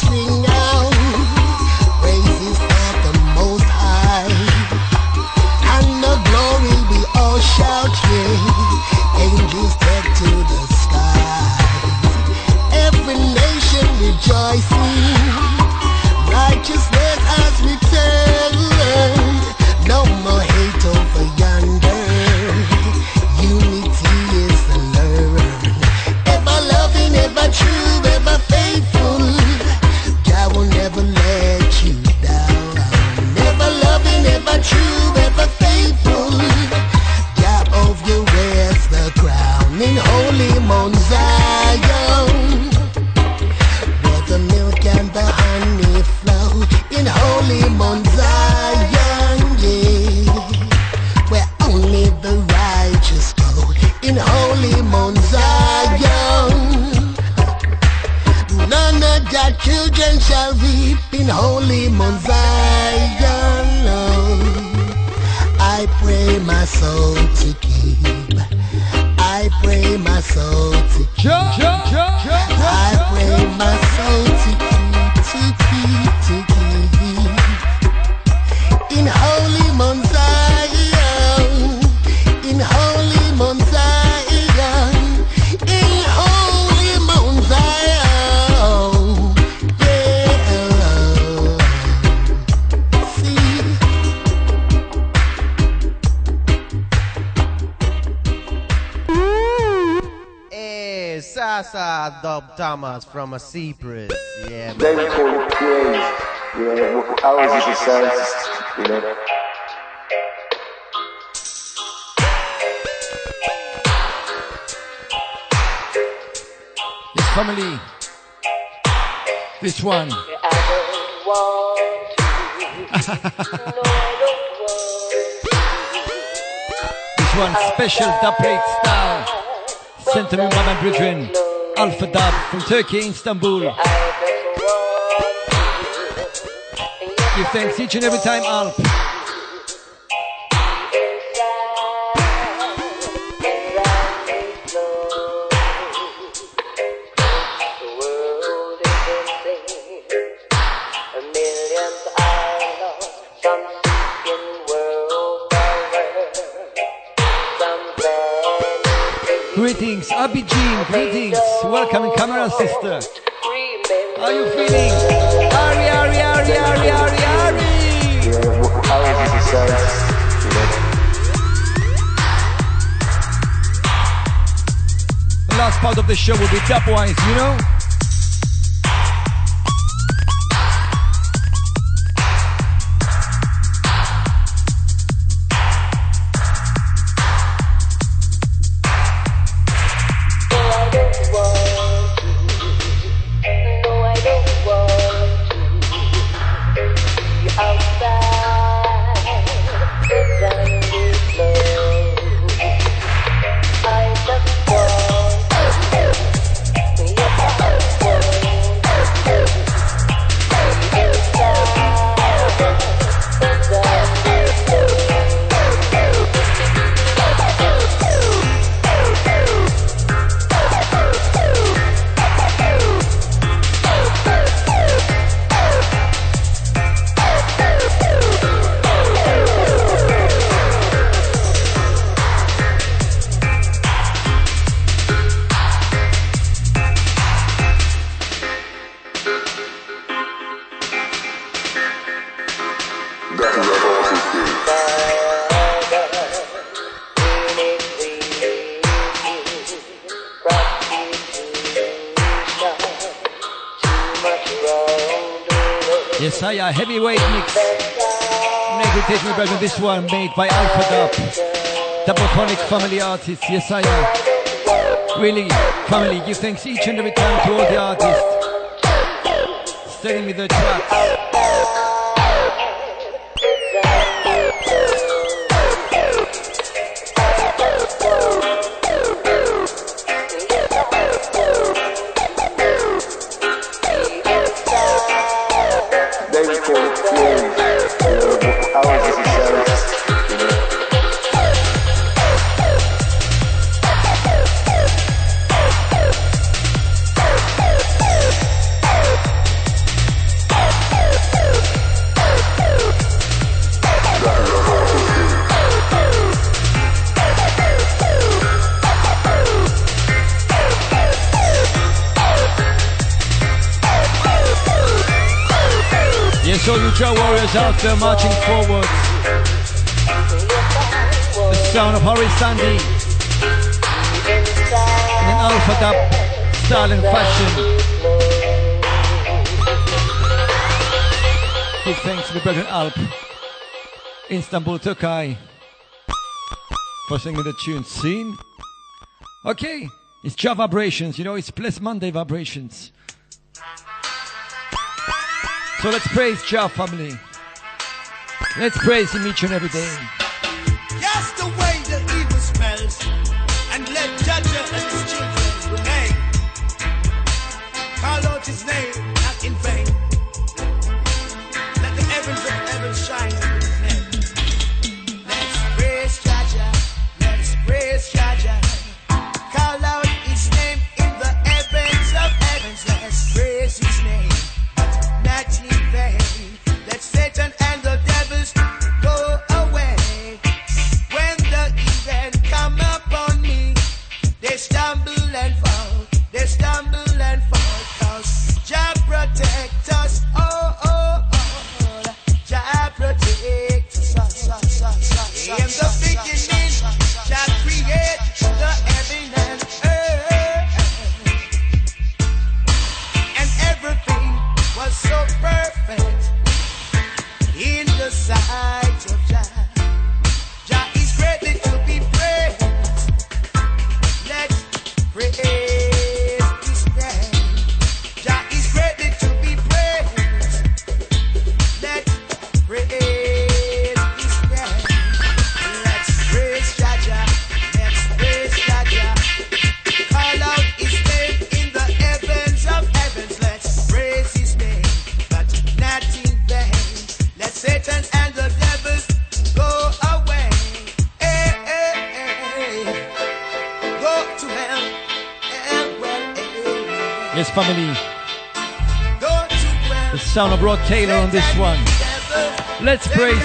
Voices Thomas from a Cyprus. Yeah, They call it praise. You know, ours is the sound, you know. This family. This one. this one special dub plate style. Sent to me by my brethren. Alpha Dub from Turkey, Istanbul. Give thanks each and every time, Alp. Greetings, Abby Jean, greetings. Welcome camera sister. How are you feeling? Ari, Ari, Ari, Ari, Ari, Ari. Last part of the show will be dubwise, you know? Heavyweight mix. Meditation version. This one made by Alpha Dub. Double family artists. Yes, I am. Really, family, give thanks each and every time to all the artists. Sending me the tracks. they're marching forward. The sound of horizonte Sandy in an Alpha Dub style and fashion. Big thanks to the Brethren Alp, Istanbul, Turkey, for singing the tune. Seen? Okay, it's Jah Vibrations, you know, it's Bless Monday Vibrations. So let's praise Jah family. Let's praise him each and every day. Cast away the evil spells and let Judge and his children remain. Call out his name, not in vain.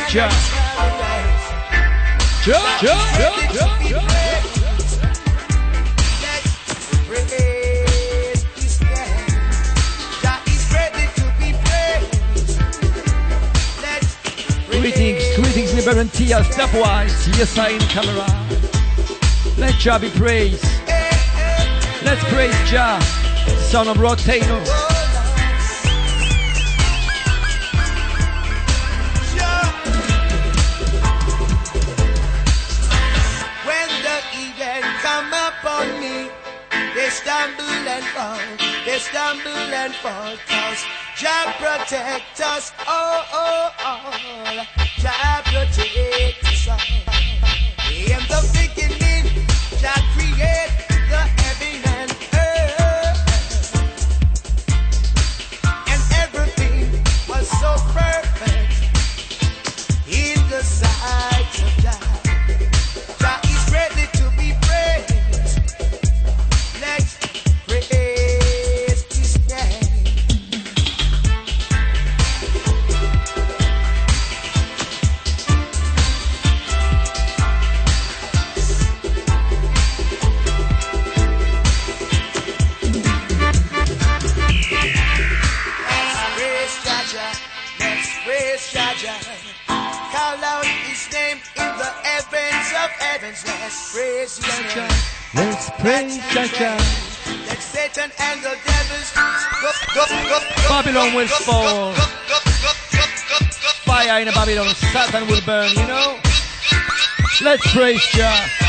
Jah. Jah, Jah, Jah, Jah, Greetings, greetings, Liberian Tia, stepwise, yes, I in camera. Let Jah be praised. Let's praise Jah, son of Rod Taylor. you know? Let's praise Jah.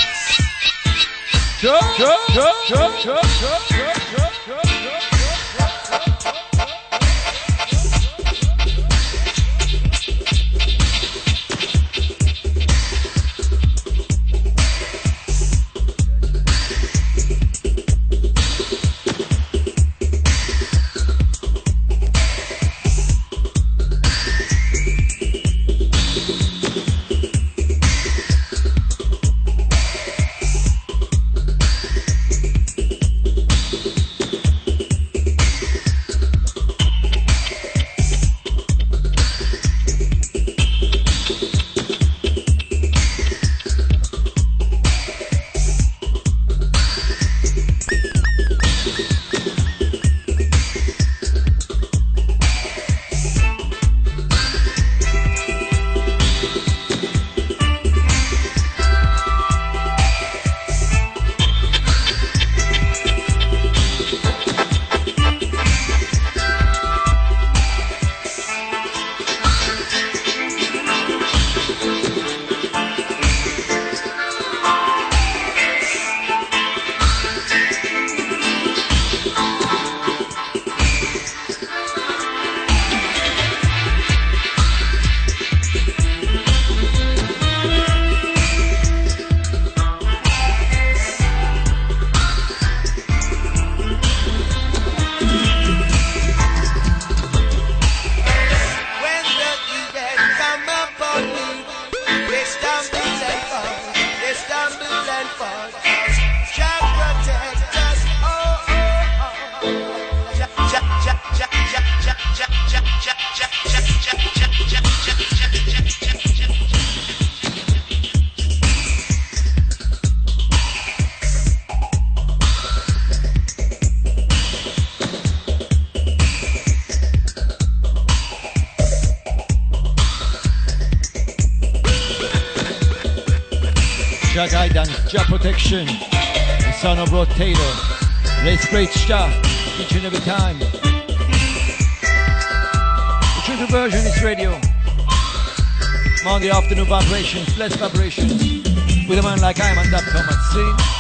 Jah protection. The son of Rod Taylor. Let's praise Jah each and every time. The True Versionist radio. Monday afternoon vibrations, blessed vibrations. With a man like I am and Dr. Thomas. See?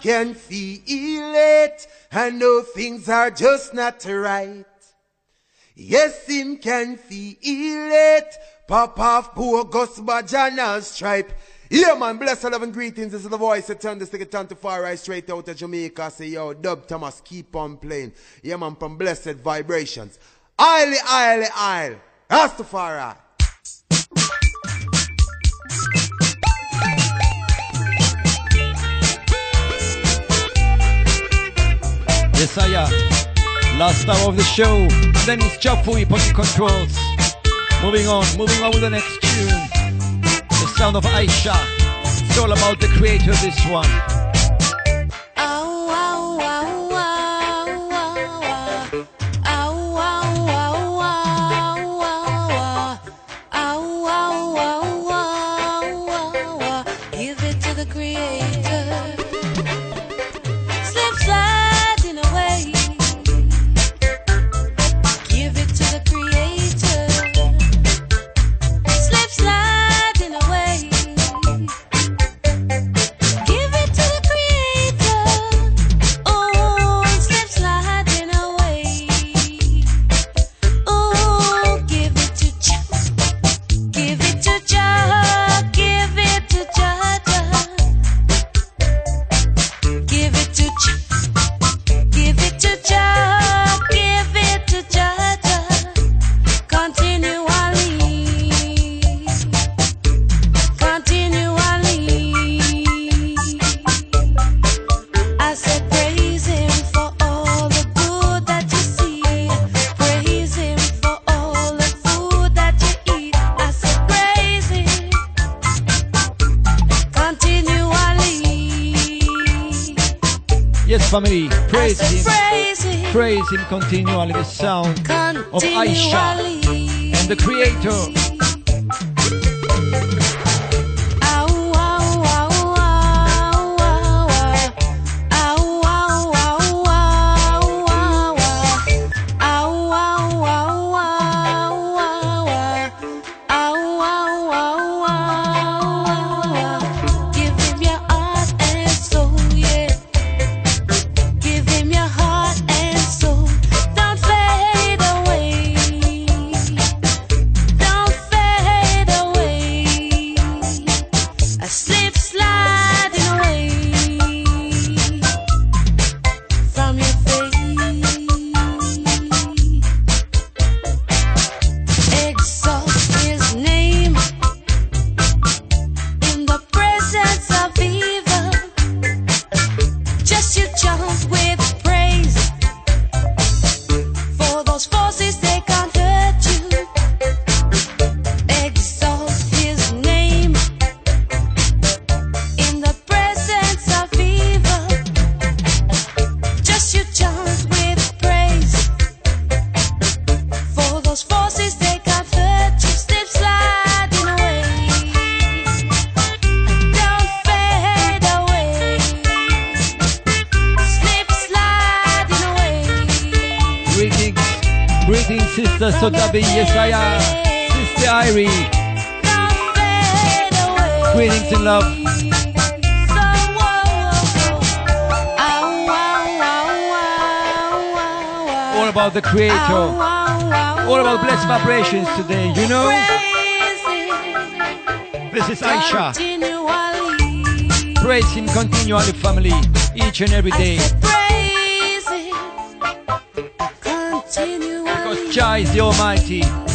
Can feel it. I know things are just not right. Yes, him can feel it. Pop off bogus bajana stripe. Yeah, man, bless love and greetings. This is the voice that turned this ticket turn to far right straight out of Jamaica. Say, yo, Dub Thomas, keep on playing. Yeah, man, from blessed vibrations. Isle, isle, isle. Rastafari. Yes, I. Last hour of the show. Then it's on the controls. Moving on, moving on with the next tune. The sound of Aisha. It's all about the creator this one. Praise him. praise him. Praise him continually. The sound of Aisha and the creator. About the Creator. All about blessed vibrations today, you know? This is Aisha. Praise Him continually, family, each and every day. Because Jah is the Almighty.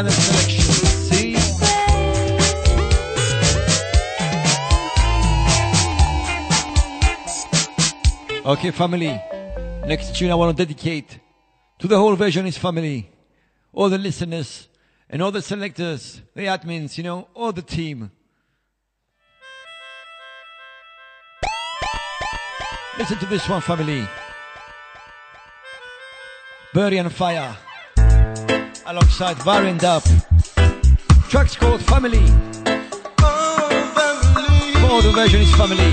Violent selection. Okay, family. Next tune I want to dedicate to the whole Versionist family, all the listeners, and all the selectors, the admins, you know, all the team. Listen to this one, family. Bury and Fire, alongside Varian Dub. Track's called Family. For the Versionist family.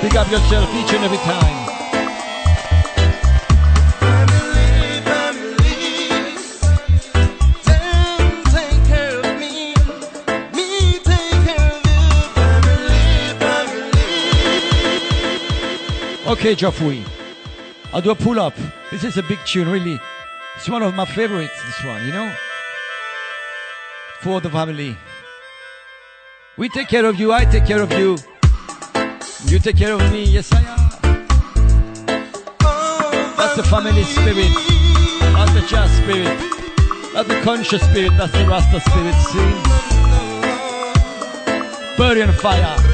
Pick up yourself each and every time. Okay, Jafui. I'll do a pull up. This is a big tune, really. It's one of my favorites, this one, you know? For the family. We take care of you, I take care of you. You take care of me, yes I am. That's the family spirit. That's the jazz spirit. That's the conscious spirit. That's the Rasta spirit, see? Burning fire.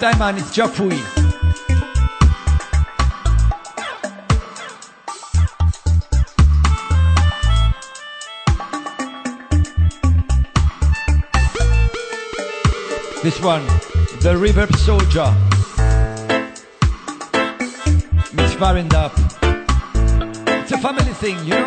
Steinman, it's Jopui. This one, The Reverb Soldier. It's Married Up. It's a family thing, you?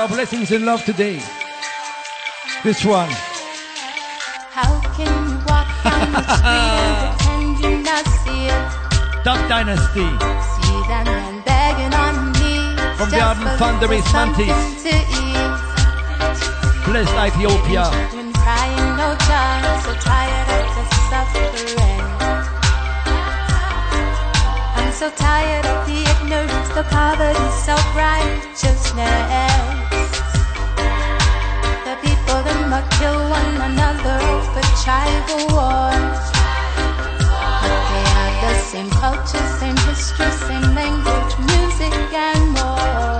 Our blessings and love today. This one. How can you walk down the street and you not see it? Dub Dynasty. See that man begging on knees. From the album Thundering Mantis. Blessed Ethiopia. Children crying, no so tired of the suffering. I'm so tired of the ignorance, the poverty, self-righteousness. Might kill one another over tribal wars. But they have the same culture, same history, same language, music, and more.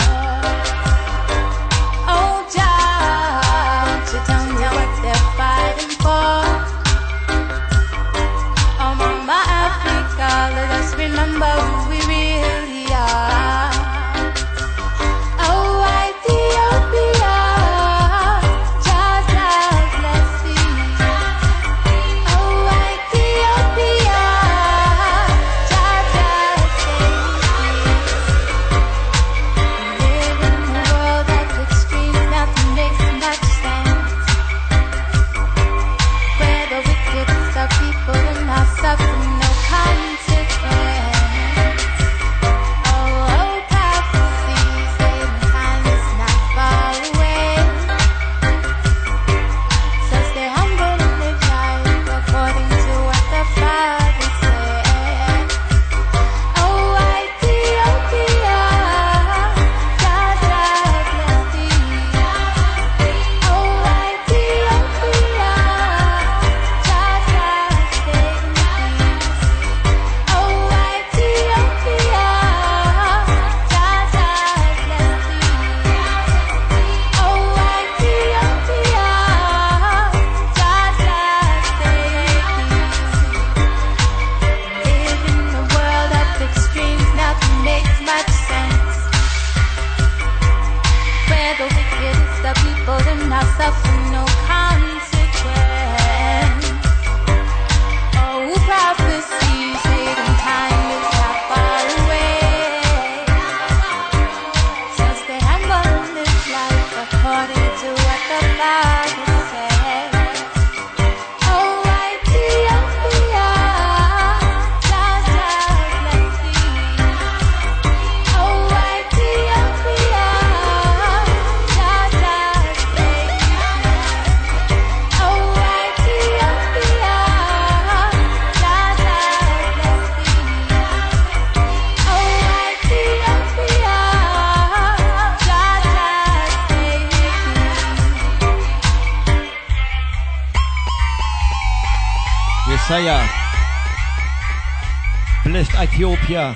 Ethiopia.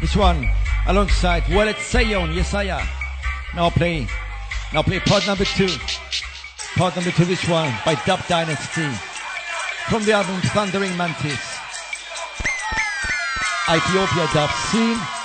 This one alongside Wallet Sayon, Yesaya. Now play. Now play part number two. Part number two, this one by Dub Dynasty. From the album Thundering Mantis. Ethiopia dub scene.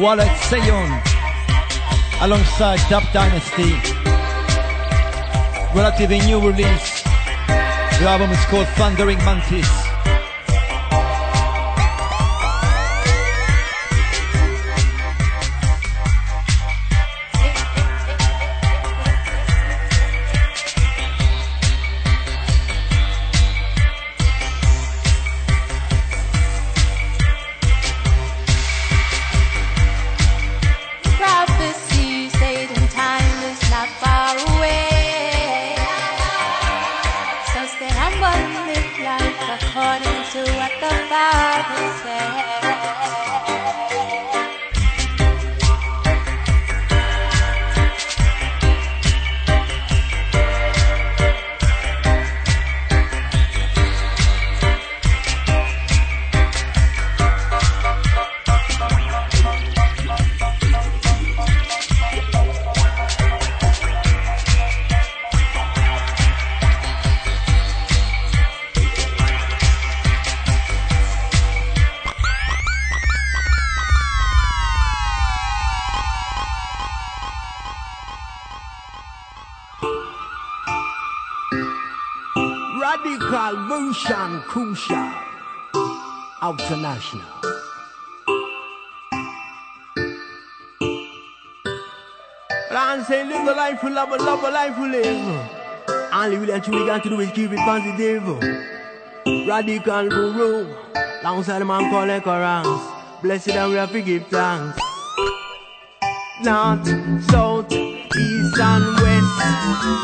Wallet Seyon, alongside Dub Dynasty. Relatively new release. The album is called Thundering Mantis. International. But I'm live the life we love, love the life we live. Only we and truly got to do is keep it positive. Radical guru. Alongside the man called Ecorance. Blessed and we have to give thanks. North, south, east and west.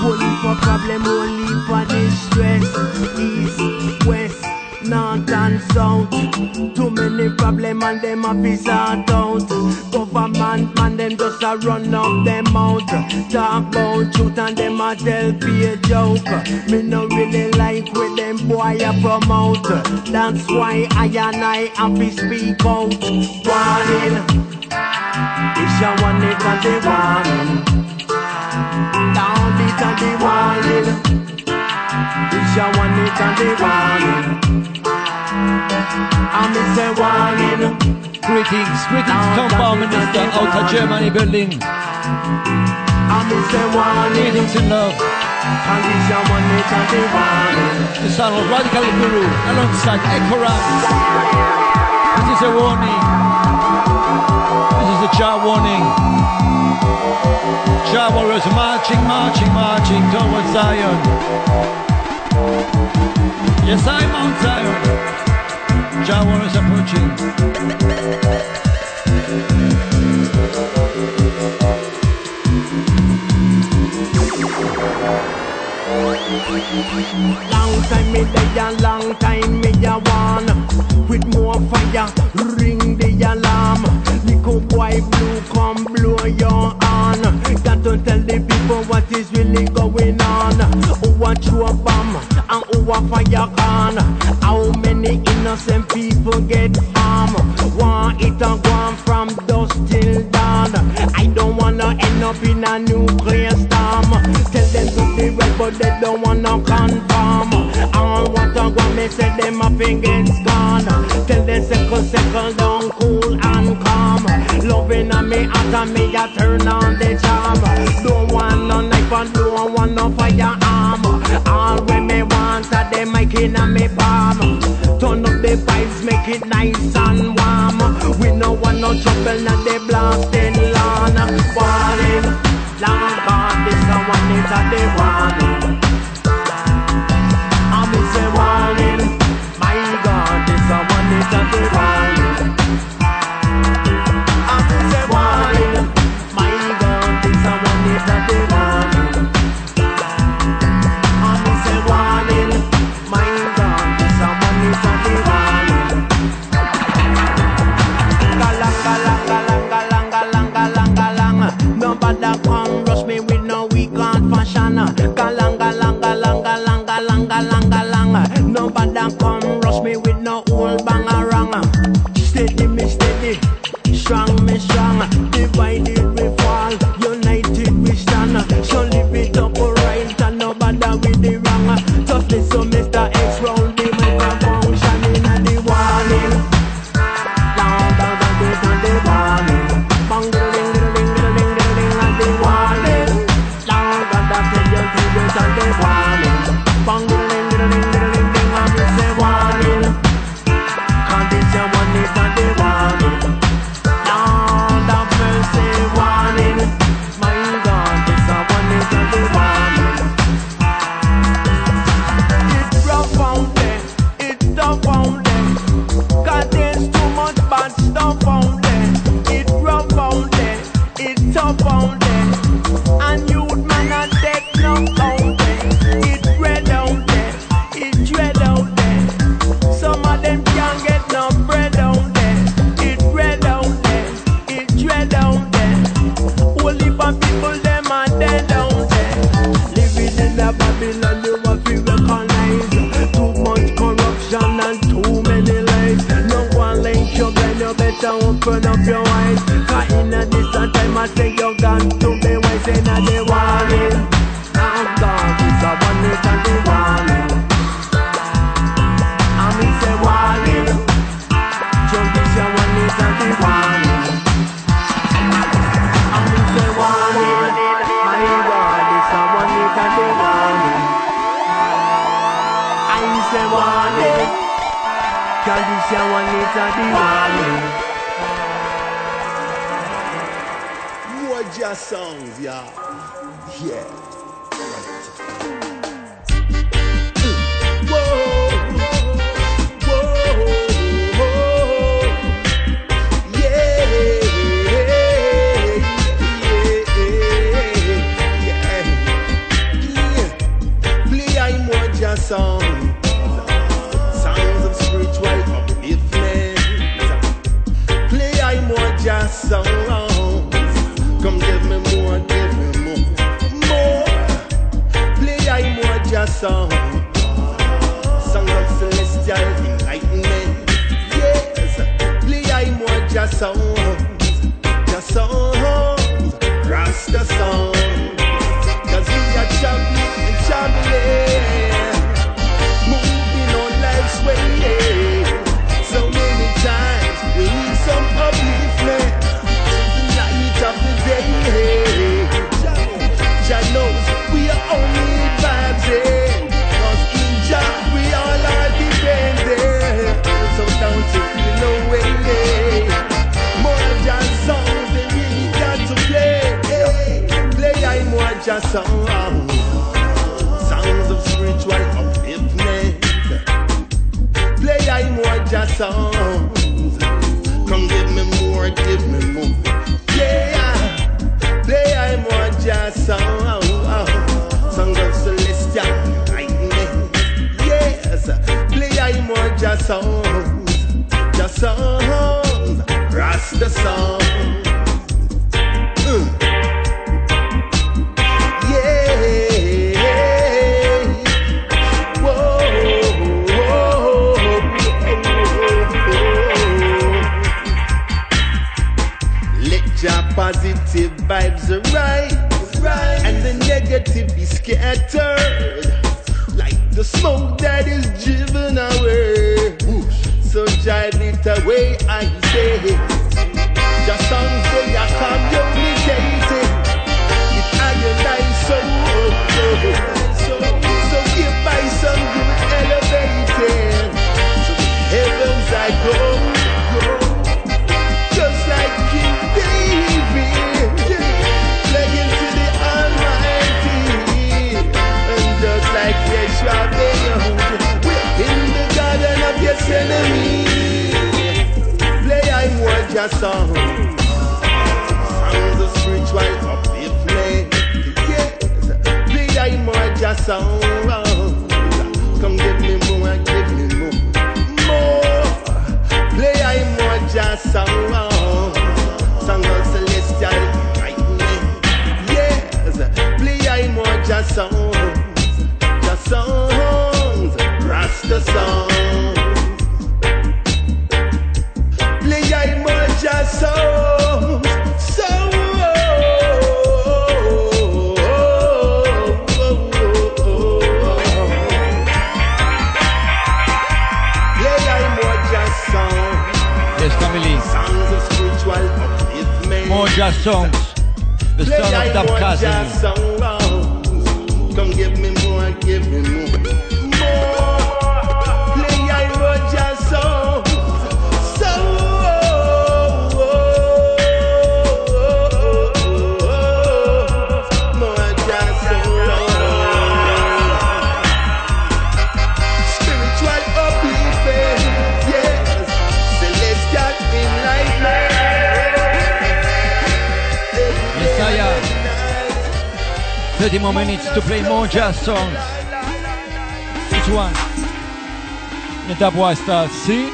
Only for problem, only for distress. East, west, north and south. Too many problem and them a be out. Government man them just a run up them out. Talk about truth and them a tell be a joke. Me no really like with them boy a promote. That's why I and I have to speak out. Warning. It's your one it and the warning. Down it and the warning. It's your one it and the warning. Greetings, greetings, Compound Minister out of Germany, Berlin. I miss a warning. Greetings in love. And it's your one it and the sound of Radical Guru alongside Ecorance. This is a warning. This is a Jah warning. Jah warriors marching, marching, marching towards Zion. Yes, I'm Mount Zion. Jah warriors approaching. Long time me there, long time me a want With more fire, ring the alarm. Little boy blue, come blow your horn. Got to tell the people what is really going on. Who a a bomb and who a fire on. How innocent people get harmed Want it a gone from dusk till dawn. I don't wanna end up in a nuclear storm. Tell them to be red but they don't wanna conform All what I want me say them a fingers gone. Tell them circle circle down cool and calm. Loving on me after me I turn on the charm. Don't want no knife and don't want no firearm. All me want are them making on me palm no want no trouble not the blasting lawn Warning, long later this year, one later the sounds, yeah. Yeah. sang Songs of spiritual upliftment. Play I more jazz songs. Come give me more, give me more. Yeah, play I more jazz songs. Yes, play I more jazz songs. Jazz songs. Rasta songs. songs. Which one. Metapoi Star See.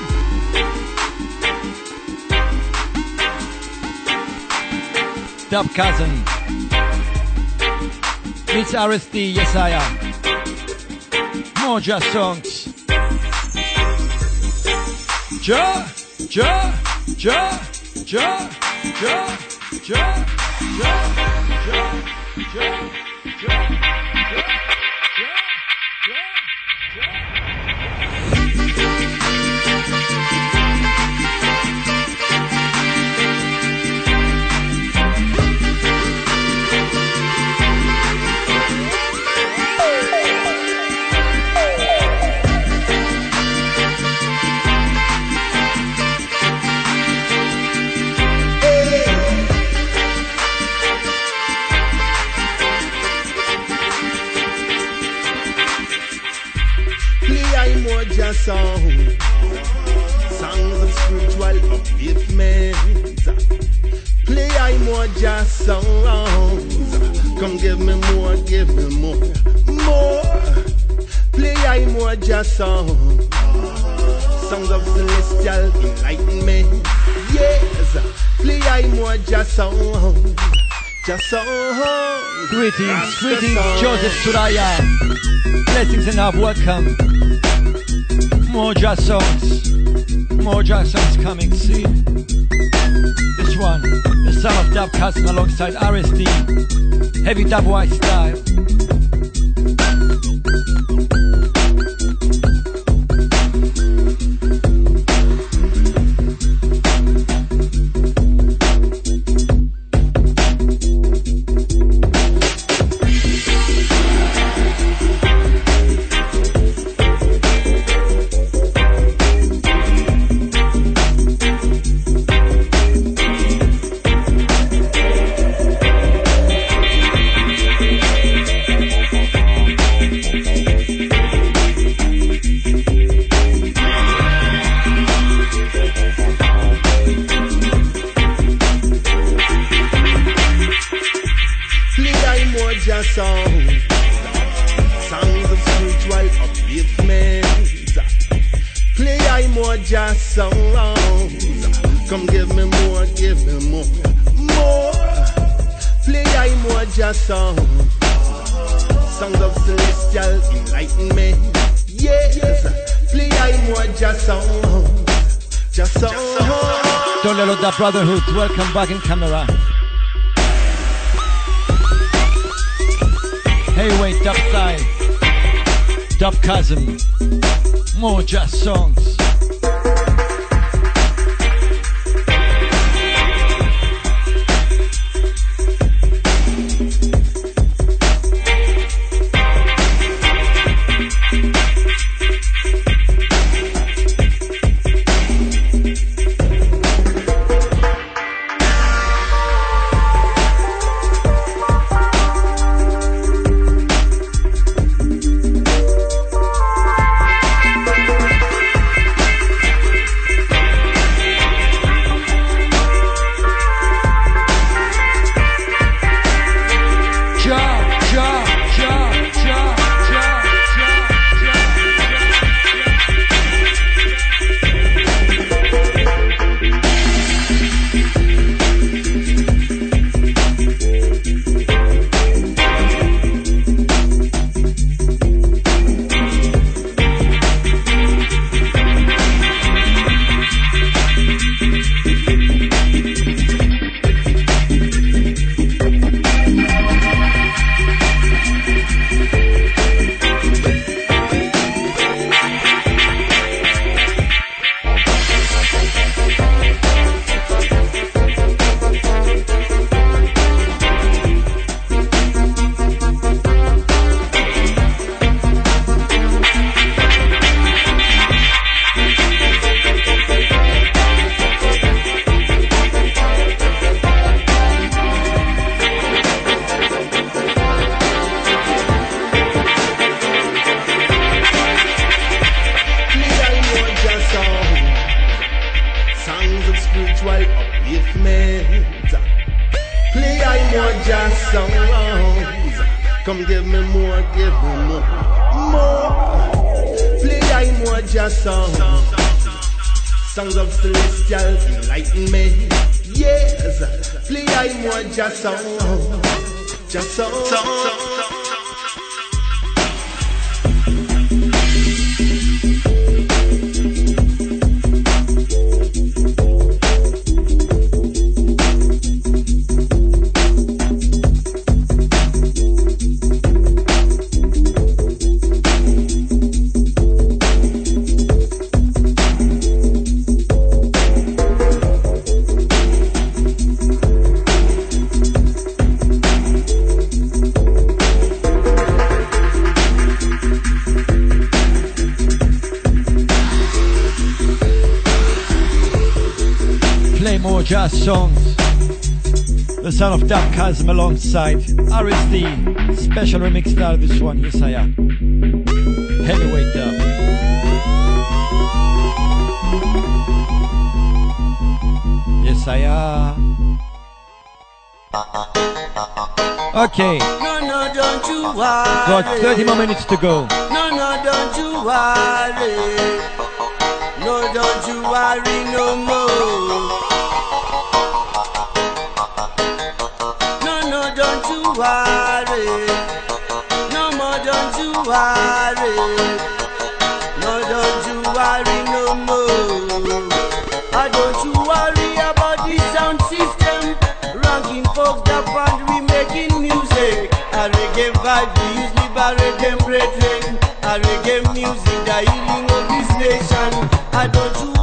Dub Cousin. It's RSD, yes I am. More jazz songs. Ja, ja, ja, ja, ja. Song, songs of spiritual upliftment. Play I more just songs, come give me more, give me more, more. Play I more just songs, songs of celestial enlightenment. Yes, play I more just songs, just songs. Greetings, greetings, Joseph Suraya. Blessings and love, welcome. More songs. More songs coming, see? This one, the son of Dub Cousin alongside RSD. Heavy dub white style. Songs, songs of celestial enlightenment. Yes, play I more just songs, just songs. Don't let that brotherhood. Welcome back in camera. Hey, wait, dub side. Dub cousin. More jazz songs. RSD, special remix style this one, yes I am. Heavyweight dub. Yes I am. Okay. No, no, don't you worry. Got 30 more minutes to go. No, no, don't you worry. No, don't you worry no more. worry. No more don't you worry. No don't you worry no more. I don't you worry about the sound system. Ranking folks the band we making music. A reggae vibe we use liberate them brethren. A reggae music the healing of this nation. I don't you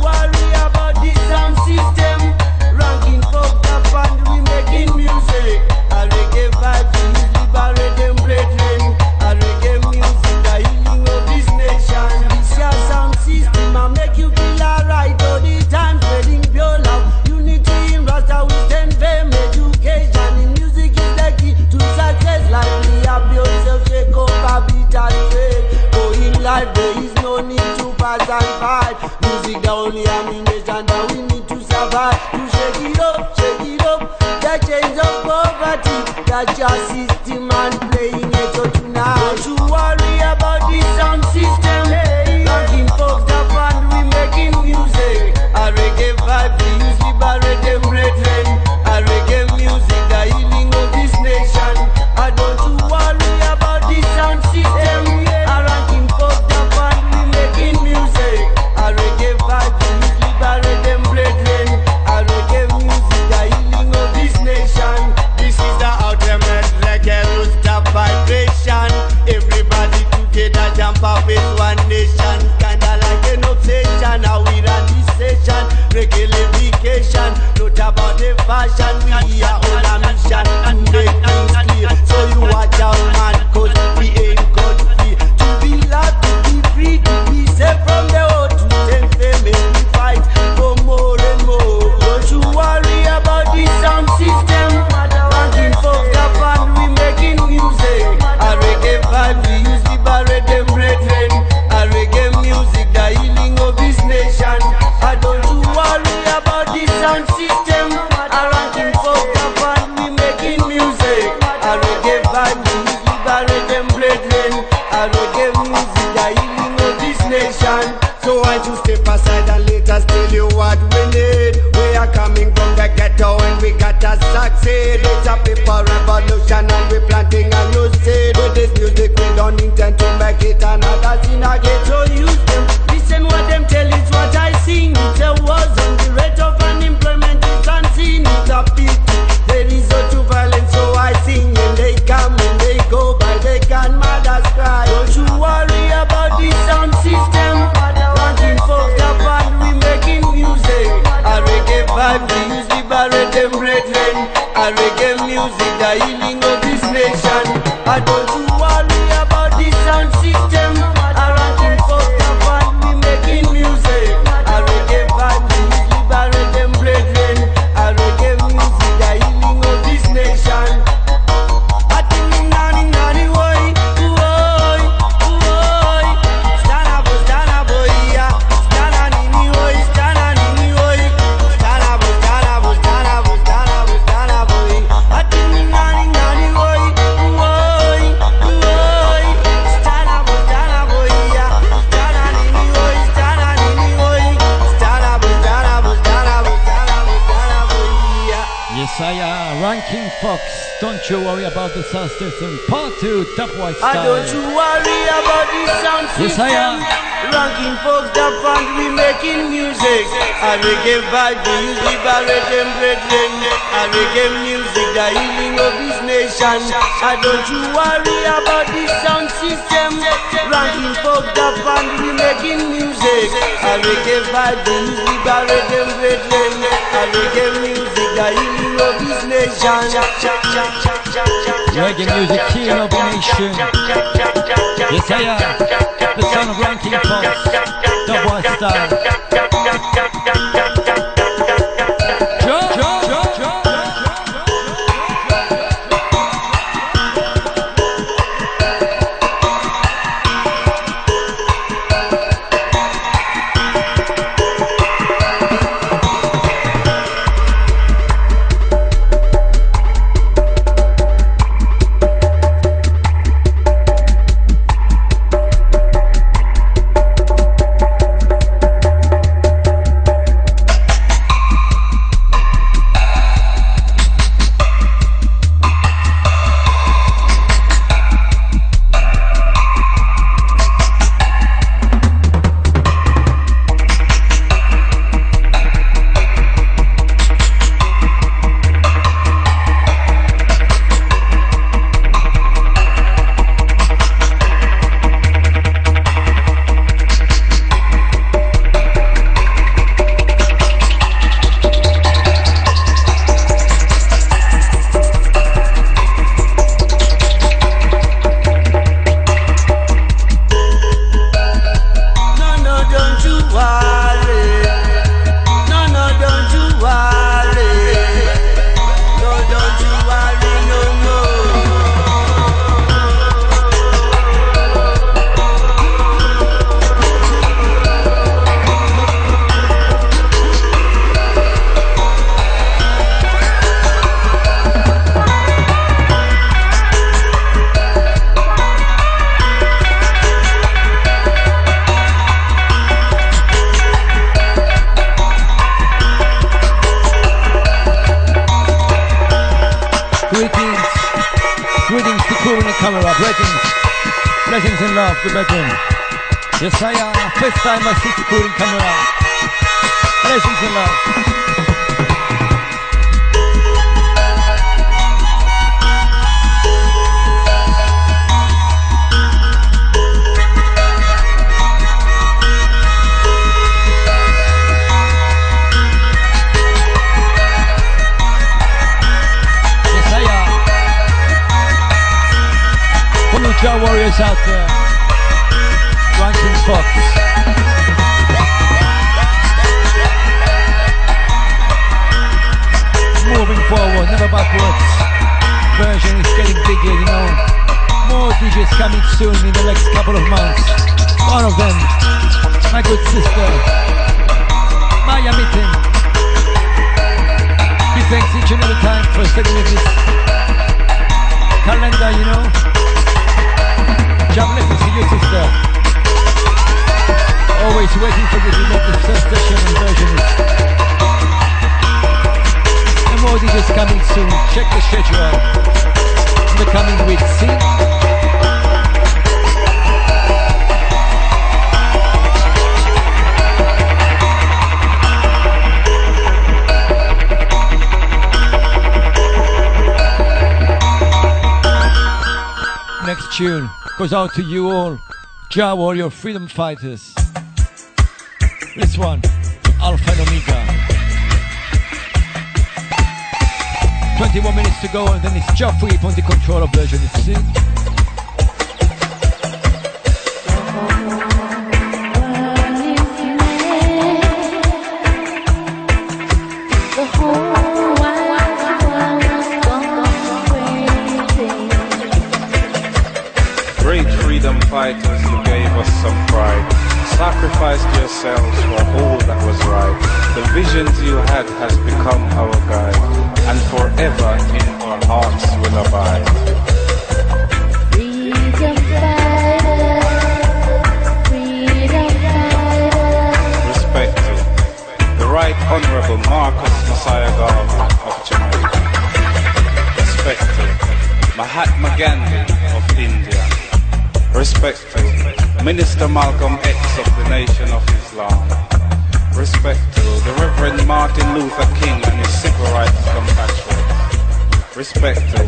Justice part two, Top White Style. I don't you worry about the sound system. Yes, I am. Ranking folks that found we making music. I reggae vibe, the music by rhythm, brethren. I reggae music, the healing of this nation. I don't you Chaya. In the camera. Blessings. Blessings and love to brethren. Yes, I am. First time I see the in camera. Blessings and love. The warriors out there. Ranking Fox. Moving forward, never backwards. Versionist getting bigger, you know. More DJs coming soon in the next couple of months. One of them, my good sister, Maya Meeting. Big thanks each and every time for sending me this calendar, you know. God bless you, sister. Always waiting for you to make the session and version. And more DJs coming soon. Check the schedule. In the coming weeks. See? Next tune goes out to you all, Jah Warrior Freedom Fighters. This one, Alpha and Omega. 21 minutes to go and then it's Jah Free on the controller version. You see?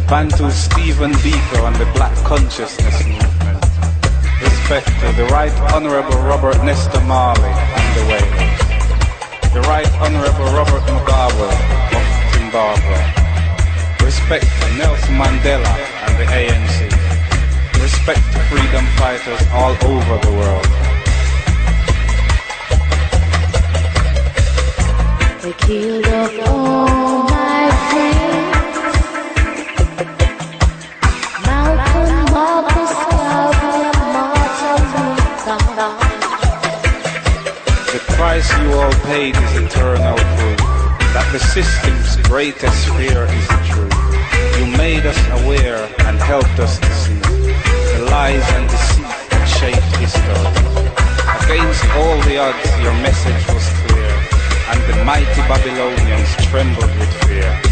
Bantu Stephen Biko and the Black Consciousness Movement. Respect to the Right Honorable Robert Nesta Marley and the Wailers. The Right Honorable Robert Mugabe of Zimbabwe. Respect to Nelson Mandela and the ANC. Respect to freedom fighters all over the world. They killed all paid eternal proof that the system's greatest fear is the truth. You made us aware and helped us to see the lies and deceit that shaped history. Against all the odds, your message was clear, and the mighty Babylonians trembled with fear.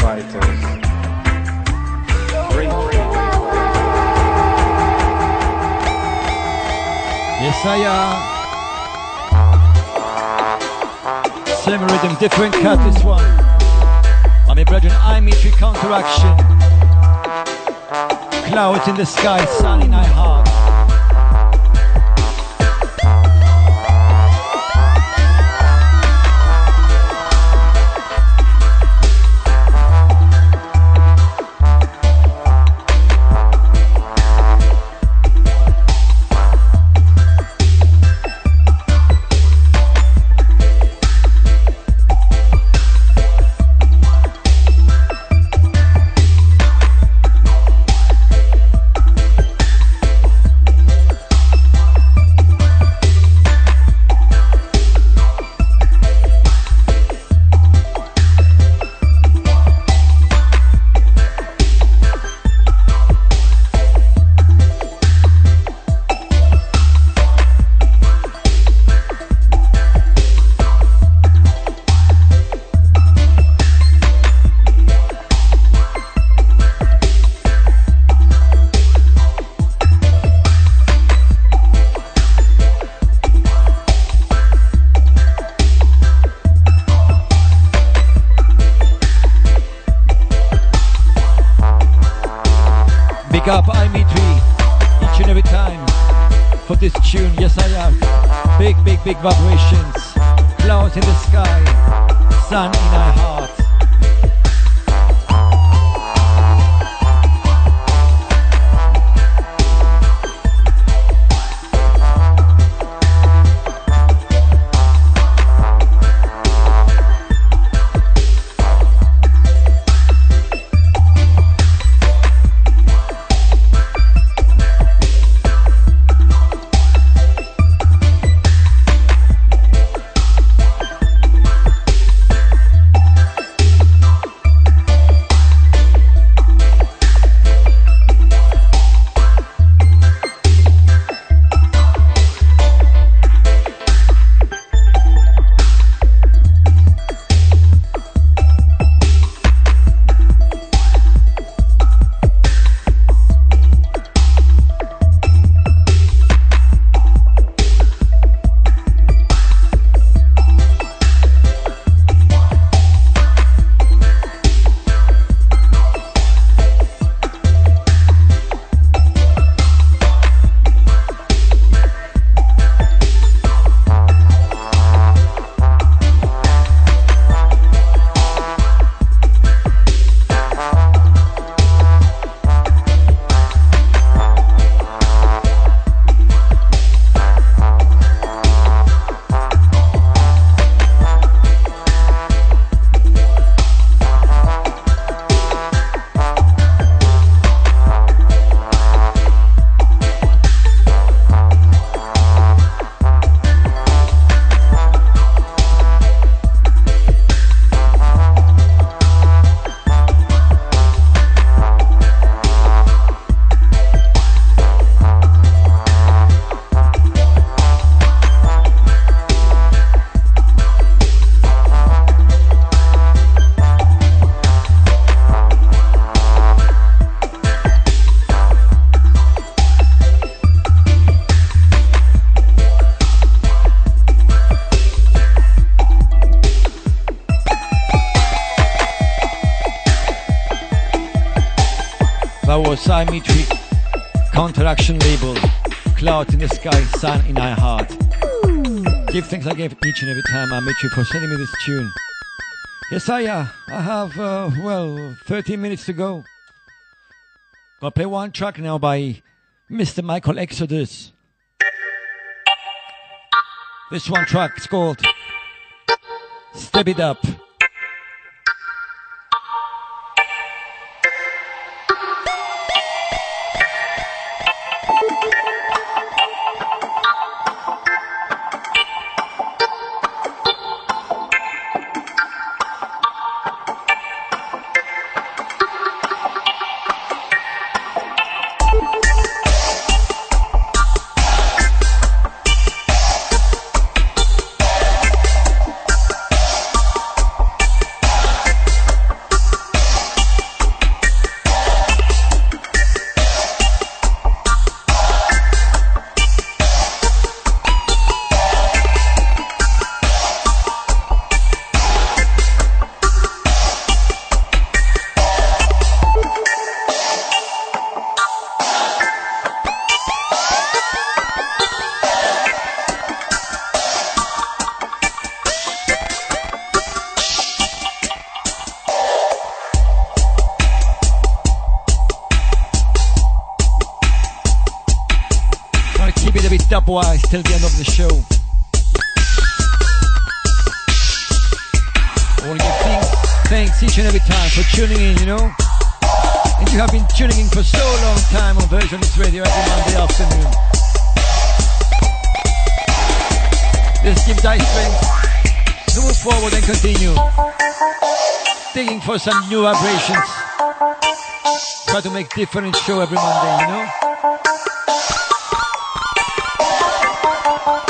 Fighters. Yes, I am. Same rhythm, different cut this one. I'm a brethren, I meet you counteraction. Clouds in the sky, sun in my heart. For sending me this tune. Yes, I, uh, I have, uh, well, 13 minutes to go. Gonna play one track now by Mr. Michael Exodus. This one track is called Step It Up. Keep it a bit dubwise eh? till the end of the show. Thanks, each and every time for tuning in, you know. And you have been tuning in for so long time on Version Versionist Radio every Monday afternoon. Let's give thy strength move forward and continue. Digging for some new vibrations. Try to make different show every Monday, you know. Yes,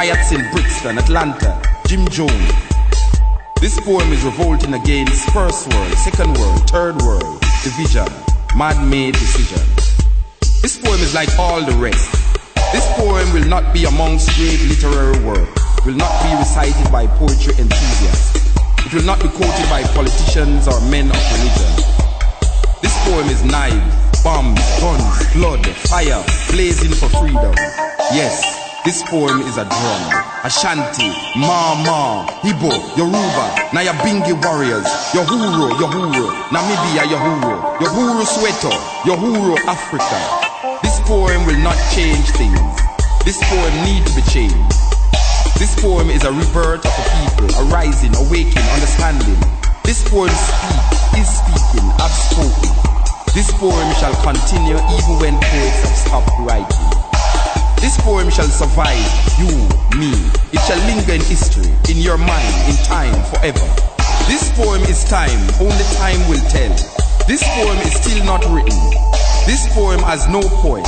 riots in Brixton, Atlanta, Jim Jones. This poem is revolting against first world, second world, third world, division, man-made decision. This poem is like all the rest. This poem will not be amongst great literary work, will not be recited by poetry enthusiasts. It will not be quoted by politicians or men of religion. This poem is knives, bombs, guns, blood, fire, blazing for freedom. Yes, this poem is a drum. Ashanti, Mau Mau, Igbo, Yoruba, Nyabingi warriors, Uhuru, Uhuru, Namibia, Uhuru, Uhuru Soweto, Uhuru Africa. This poem will not change things. This poem needs to be changed. This poem is a rebirth of a people, arising, awakening, understanding. This poem speaks, is speaking, have spoken. This poem shall continue even when poets have stopped writing. This poem shall survive you, me. It shall linger in history, in your mind, in time, forever. This poem is time, only time will tell. This poem is still not written. This poem has no point.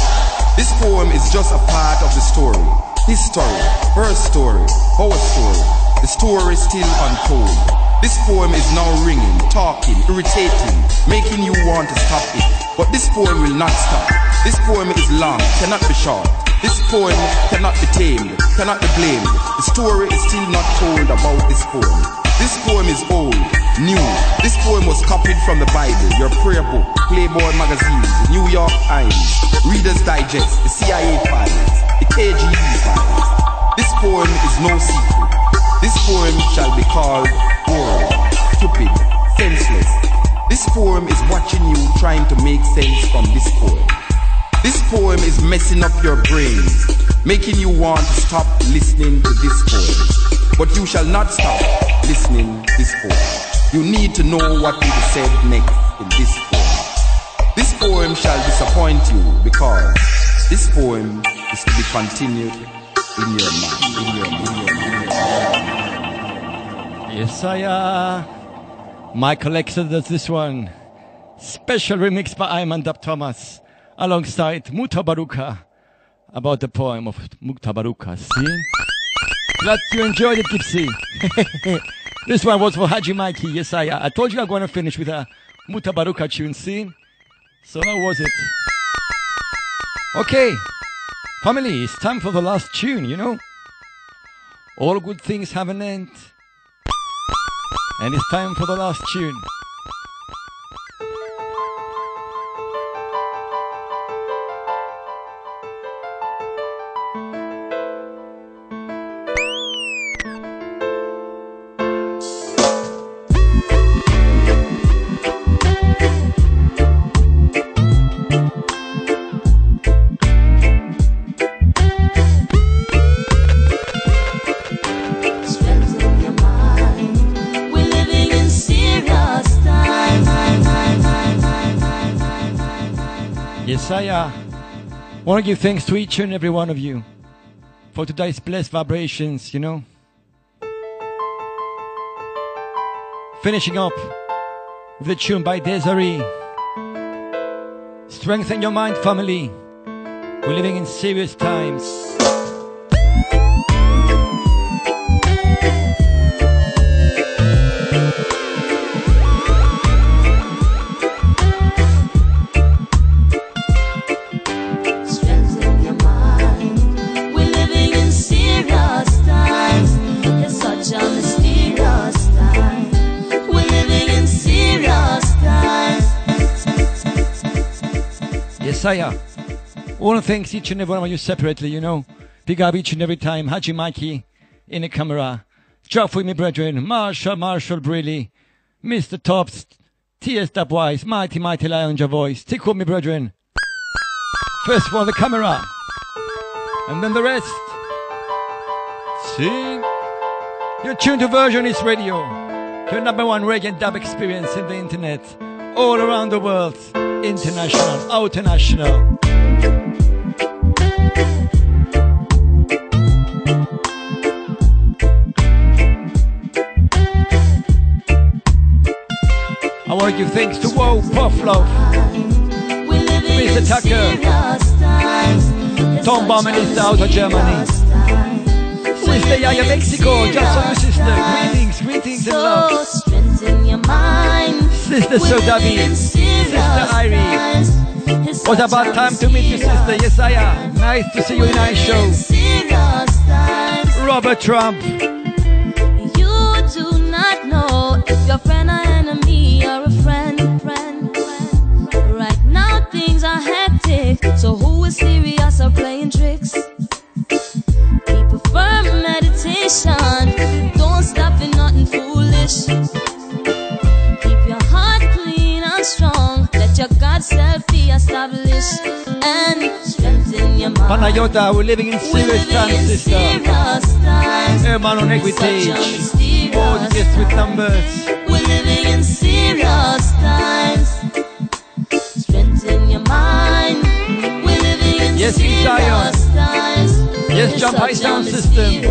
This poem is just a part of the story. His story, her story, our story. The story is still untold. This poem is now ringing, talking, irritating, making you want to stop it. But this poem will not stop. This poem is long, cannot be short. This poem cannot be tamed, cannot be blamed. The story is still not told about this poem. This poem is old, new. This poem was copied from the Bible, your prayer book, Playboy magazine, the New York Times, Reader's Digest, the CIA files, the KGB files. This poem is no secret. This poem shall be called boring, stupid, senseless. This poem is watching you trying to make sense from this poem. This poem is messing up your brains, making you want to stop listening to this poem. But you shall not stop listening to this poem. You need to know what will be said next in this poem. This poem shall disappoint you because this poem is to be continued in your mind. In your mind. In your mind. Yes, I uh, My Exeter does this one. Special remix by Iman Dab Thomas alongside Mutabaruka about the poem of Mutabaruka. See? Glad you enjoyed it, Gypsy. this one was for Haji Mikey. Yes, I, I told you I'm going to finish with a Mutabaruka tune. See? So that was it. Okay. Family, it's time for the last tune, you know? All good things have an end. And it's time for the last tune. Want to give thanks to each and every one of you for today's blessed vibrations, you know. Finishing up with a tune by Desiree. Strengthen your mind, family. We're living in serious times. Yes, I want to thank each and every one of you separately, you know. Big up each and every time. Haji Mikey in the camera. Drop with me, brethren. Marshall, Marshall Briley. Mr. Tops. T.S. Dubwise. Mighty, mighty lion, your voice. Tick with me, brethren. First for the camera. And then the rest. Sing. You're tuned to Versionist Radio. Your number one reggae dub experience in the internet. All around the world. International, international. I want to give thanks to Puff Love, Mr. Tucker, Tom Bauman out of Germany, Sister Yaya Mexico, just for you sister, greetings, greetings and love. Strengthen your mind. Sister Sodabi, Sister Irie. What about time to meet you, sister? Yes, I am. Nice to see you in our show. Robert Trump. You do not know if your friend or enemy or a friend, friend, friend. Right now things are hectic, so who is serious or playing tricks? Keep a firm meditation, your God self be established and strengthen your mind. Panayota, we're living in serious times, sister. Hermano Oh, yes, with numbers. we're living in serious times. Strengthen your mind. We're living in Yes, serious times. Yes, jump high sound system.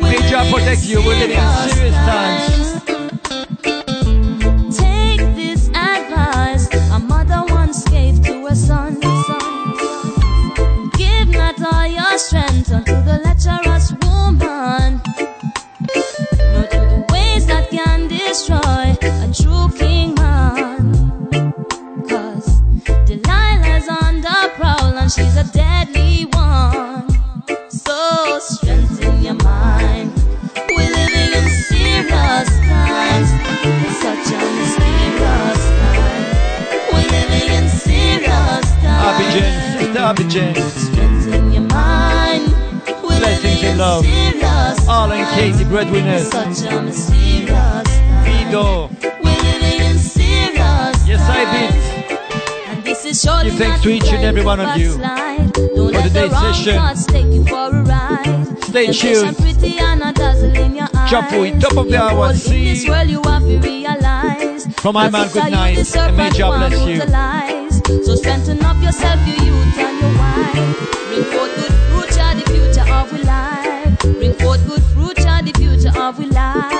May Jah protect you. We're living in serious times. One, she's a deadly one. So strengthen your mind. We're living in serious times. It's such a mysterious time. We're living in serious times. Abidjan, Sister Abidjan. Strengthen your mind. We're Blessings living and love. serious All and. Katie, breadwinners. Such a mysterious time. Vigo. We're living in serious Yes, I did. Give thanks to each and every one of you for the today's session. thoughts take you for a ride. Stay tuned. pretty and a dazzle in your eyes. Chop we top of the hour, see. this world you have realize. From my man, good night, and may serpent, bless you. So strengthen up yourself, your youth and your wine. Bring forth good fruit, the future of life. Bring forth good fruit, the future of life.